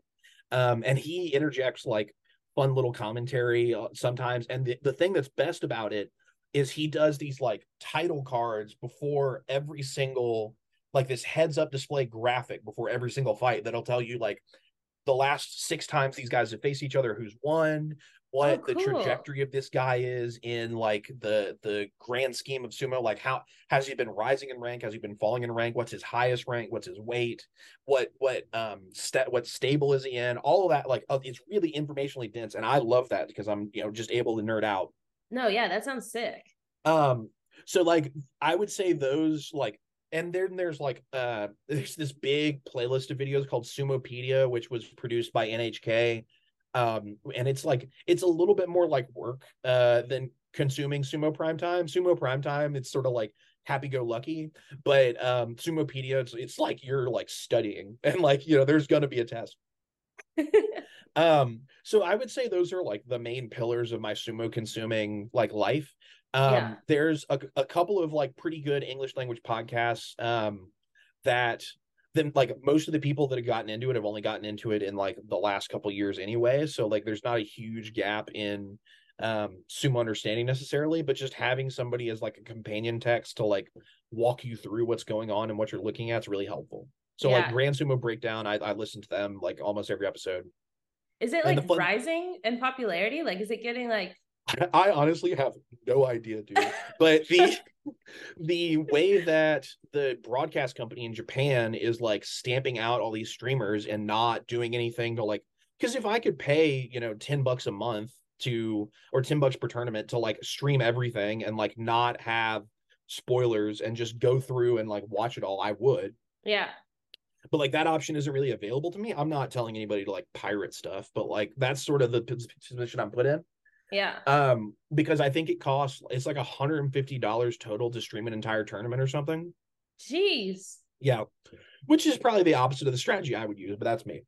Um and he interjects like fun little commentary uh, sometimes and the, the thing that's best about it is he does these like title cards before every single like this heads up display graphic before every single fight that'll tell you like the last six times these guys have faced each other, who's won, what oh, cool. the trajectory of this guy is in like the the grand scheme of sumo like how has he been rising in rank? Has he been falling in rank? What's his highest rank? What's his weight? What what um st- what stable is he in? All of that like it's really informationally dense and i love that because i'm you know just able to nerd out. No yeah that sounds sick. Um so like i would say those like and then there's like uh there's this big playlist of videos called sumopedia which was produced by nhk um and it's like it's a little bit more like work uh than consuming sumo prime time. Sumo prime time it's sort of like happy-go-lucky but um sumopedia it's, it's like you're like studying and like you know there's gonna be a test. Um so i would say those are like the main pillars of my sumo consuming like life. Um, yeah. There's a, a couple of like pretty good English language podcasts um, that then like most of the people that have gotten into it have only gotten into it in like the last couple years anyway. So like there's not a huge gap in um sumo understanding necessarily but just having somebody as like a companion text to like walk you through what's going on and what you're looking at is really helpful so yeah. like grand sumo breakdown i i listen to them like almost every episode is it like fun- rising in popularity like is it getting like I honestly have no idea, dude. But the the way that the broadcast company in Japan is like stamping out all these streamers and not doing anything to like because if I could pay, you know, 10 bucks a month to or 10 bucks per tournament to like stream everything and like not have spoilers and just go through and like watch it all, I would. Yeah. But like that option isn't really available to me. I'm not telling anybody to like pirate stuff, but like that's sort of the position I'm put in. Yeah. Um, because I think it costs it's like $150 total to stream an entire tournament or something. Jeez. Yeah. Which is probably the opposite of the strategy I would use, but that's me.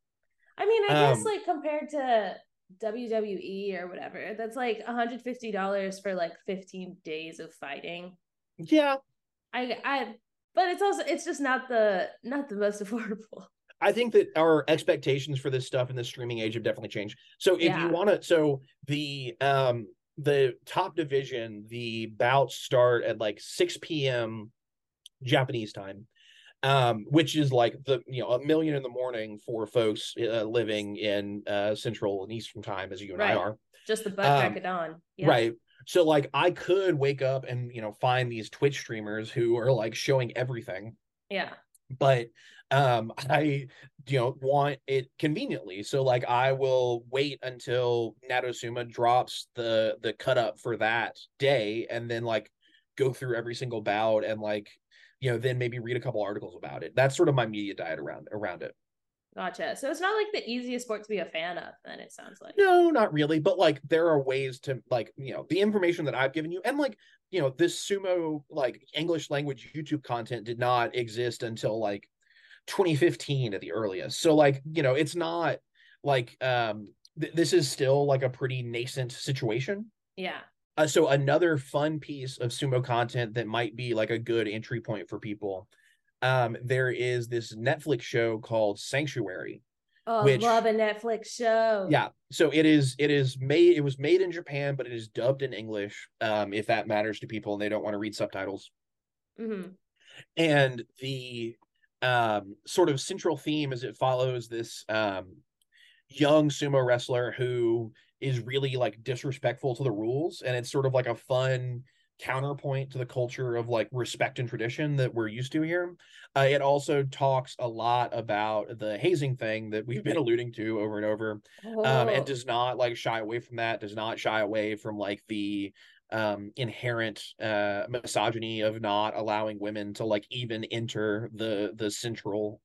I mean, I um, guess like compared to WWE or whatever, that's like $150 for like 15 days of fighting. Yeah. I I but it's also it's just not the not the most affordable. I think that our expectations for this stuff in the streaming age have definitely changed. So if yeah. you want to, so the um the top division, the bouts start at like 6 p.m. Japanese time, um, which is like the you know a million in the morning for folks uh, living in uh, Central and Eastern time, as you and right. I are. Just the butt crack um, of dawn, yep. right? So like I could wake up and you know find these Twitch streamers who are like showing everything. Yeah. But um I you know want it conveniently. So like I will wait until Natto Sumo drops the the cut up for that day and then like go through every single bout and like you know then maybe read a couple articles about it. That's sort of my media diet around around it. Gotcha. So it's not like the easiest sport to be a fan of, then it sounds like. No, not really. But like there are ways to like, you know, the information that I've given you and like, you know, this sumo like English language YouTube content did not exist until like 2015 at the earliest. So like, you know, it's not like um th- this is still like a pretty nascent situation. Yeah. Uh, so another fun piece of sumo content that might be like a good entry point for people um, there is this Netflix show called Sanctuary. Oh, which, love a Netflix show. Yeah. So it is it is made it was made in Japan, but it is dubbed in English, um, if that matters to people and they don't want to read subtitles. Mm-hmm. And the um sort of central theme as it follows this um young sumo wrestler who is really like disrespectful to the rules and it's sort of like a fun counterpoint to the culture of like respect and tradition that we're used to here. Uh, it also talks a lot about the hazing thing that we've been alluding to over and over, oh. um, and oh. does not like shy away from that. Does not shy away from like the um inherent uh misogyny of not allowing women to like even enter the the central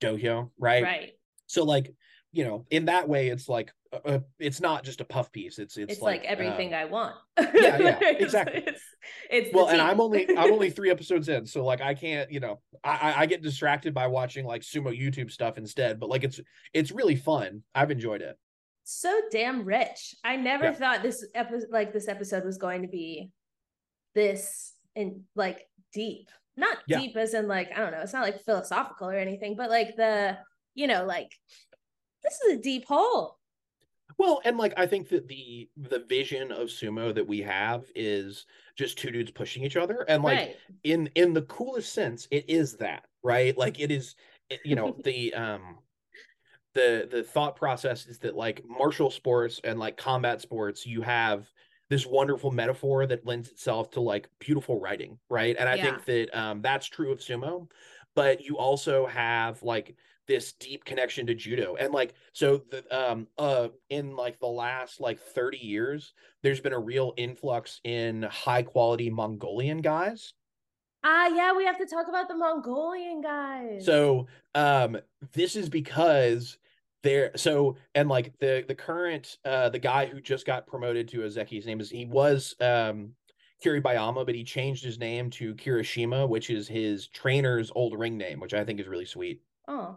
dohyo right right so like you know in that way it's like uh, it's not just a puff piece. It's it's, it's like, like everything uh, I want. yeah, yeah, exactly. it's, it's well, and I'm only I'm only three episodes in, so like I can't, you know, I I get distracted by watching like sumo YouTube stuff instead. But like it's it's really fun. I've enjoyed it. So damn rich. I never yeah. thought this episode like this episode was going to be this and like deep. Not yeah. deep as in like I don't know. It's not like philosophical or anything, but like the you know like this is a deep hole well, and like I think that the the vision of sumo that we have is just two dudes pushing each other, and like right. in in the coolest sense, it is that right. Like it is, you know, the um the the thought process is that like martial sports and like combat sports, you have this wonderful metaphor that lends itself to like beautiful writing, right? And I yeah. think that um that's true of sumo, but you also have like this deep connection to judo and like so the um uh in like the last like 30 years there's been a real influx in high quality mongolian guys ah yeah we have to talk about the mongolian guys so um this is because there so and like the the current uh the guy who just got promoted to Ozeki name is he was um Kiribayama, but he changed his name to Kirishima, which is his trainer's old ring name, which I think is really sweet. Oh.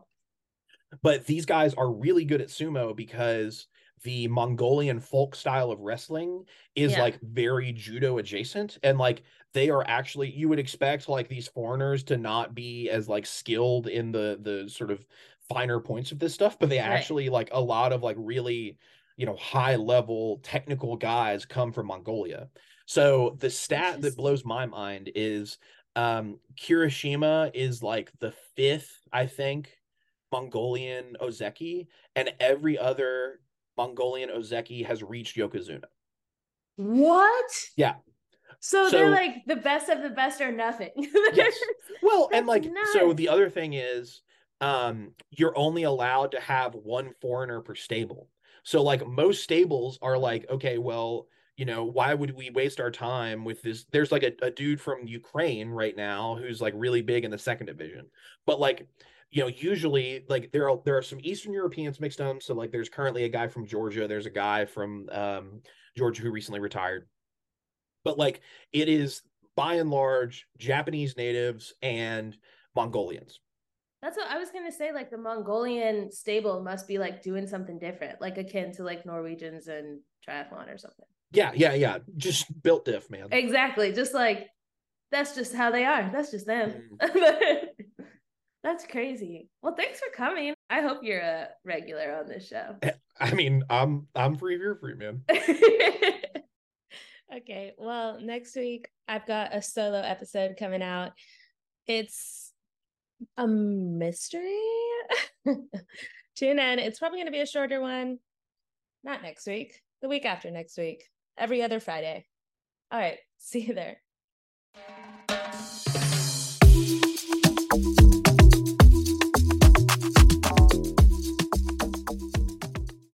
But these guys are really good at sumo because the Mongolian folk style of wrestling is yeah. like very judo adjacent and like they are actually you would expect like these foreigners to not be as like skilled in the the sort of finer points of this stuff but they right. actually like a lot of like really you know high level technical guys come from Mongolia. So the stat that blows my mind is um Kirishima is like the fifth I think Mongolian Ozeki, and every other Mongolian Ozeki has reached Yokozuna. What? Yeah. So, so they're like the best of the best or nothing. yes. Well, and like nuts. so the other thing is um you're only allowed to have one foreigner per stable. So like most stables are like, okay, well, you know, why would we waste our time with this? There's like a, a dude from Ukraine right now who's like really big in the second division. But like you know, usually like there are there are some Eastern Europeans mixed in. So like there's currently a guy from Georgia, there's a guy from um, Georgia who recently retired. But like it is by and large Japanese natives and Mongolians. That's what I was gonna say. Like the Mongolian stable must be like doing something different, like akin to like Norwegians and triathlon or something. Yeah, yeah, yeah. Just built diff, man. Exactly. Just like that's just how they are. That's just them. Mm. That's crazy. Well, thanks for coming. I hope you're a regular on this show. I mean, I'm I'm free you're free, man. okay. Well, next week I've got a solo episode coming out. It's a mystery. Tune in. It's probably going to be a shorter one. Not next week, the week after next week, every other Friday. All right. See you there.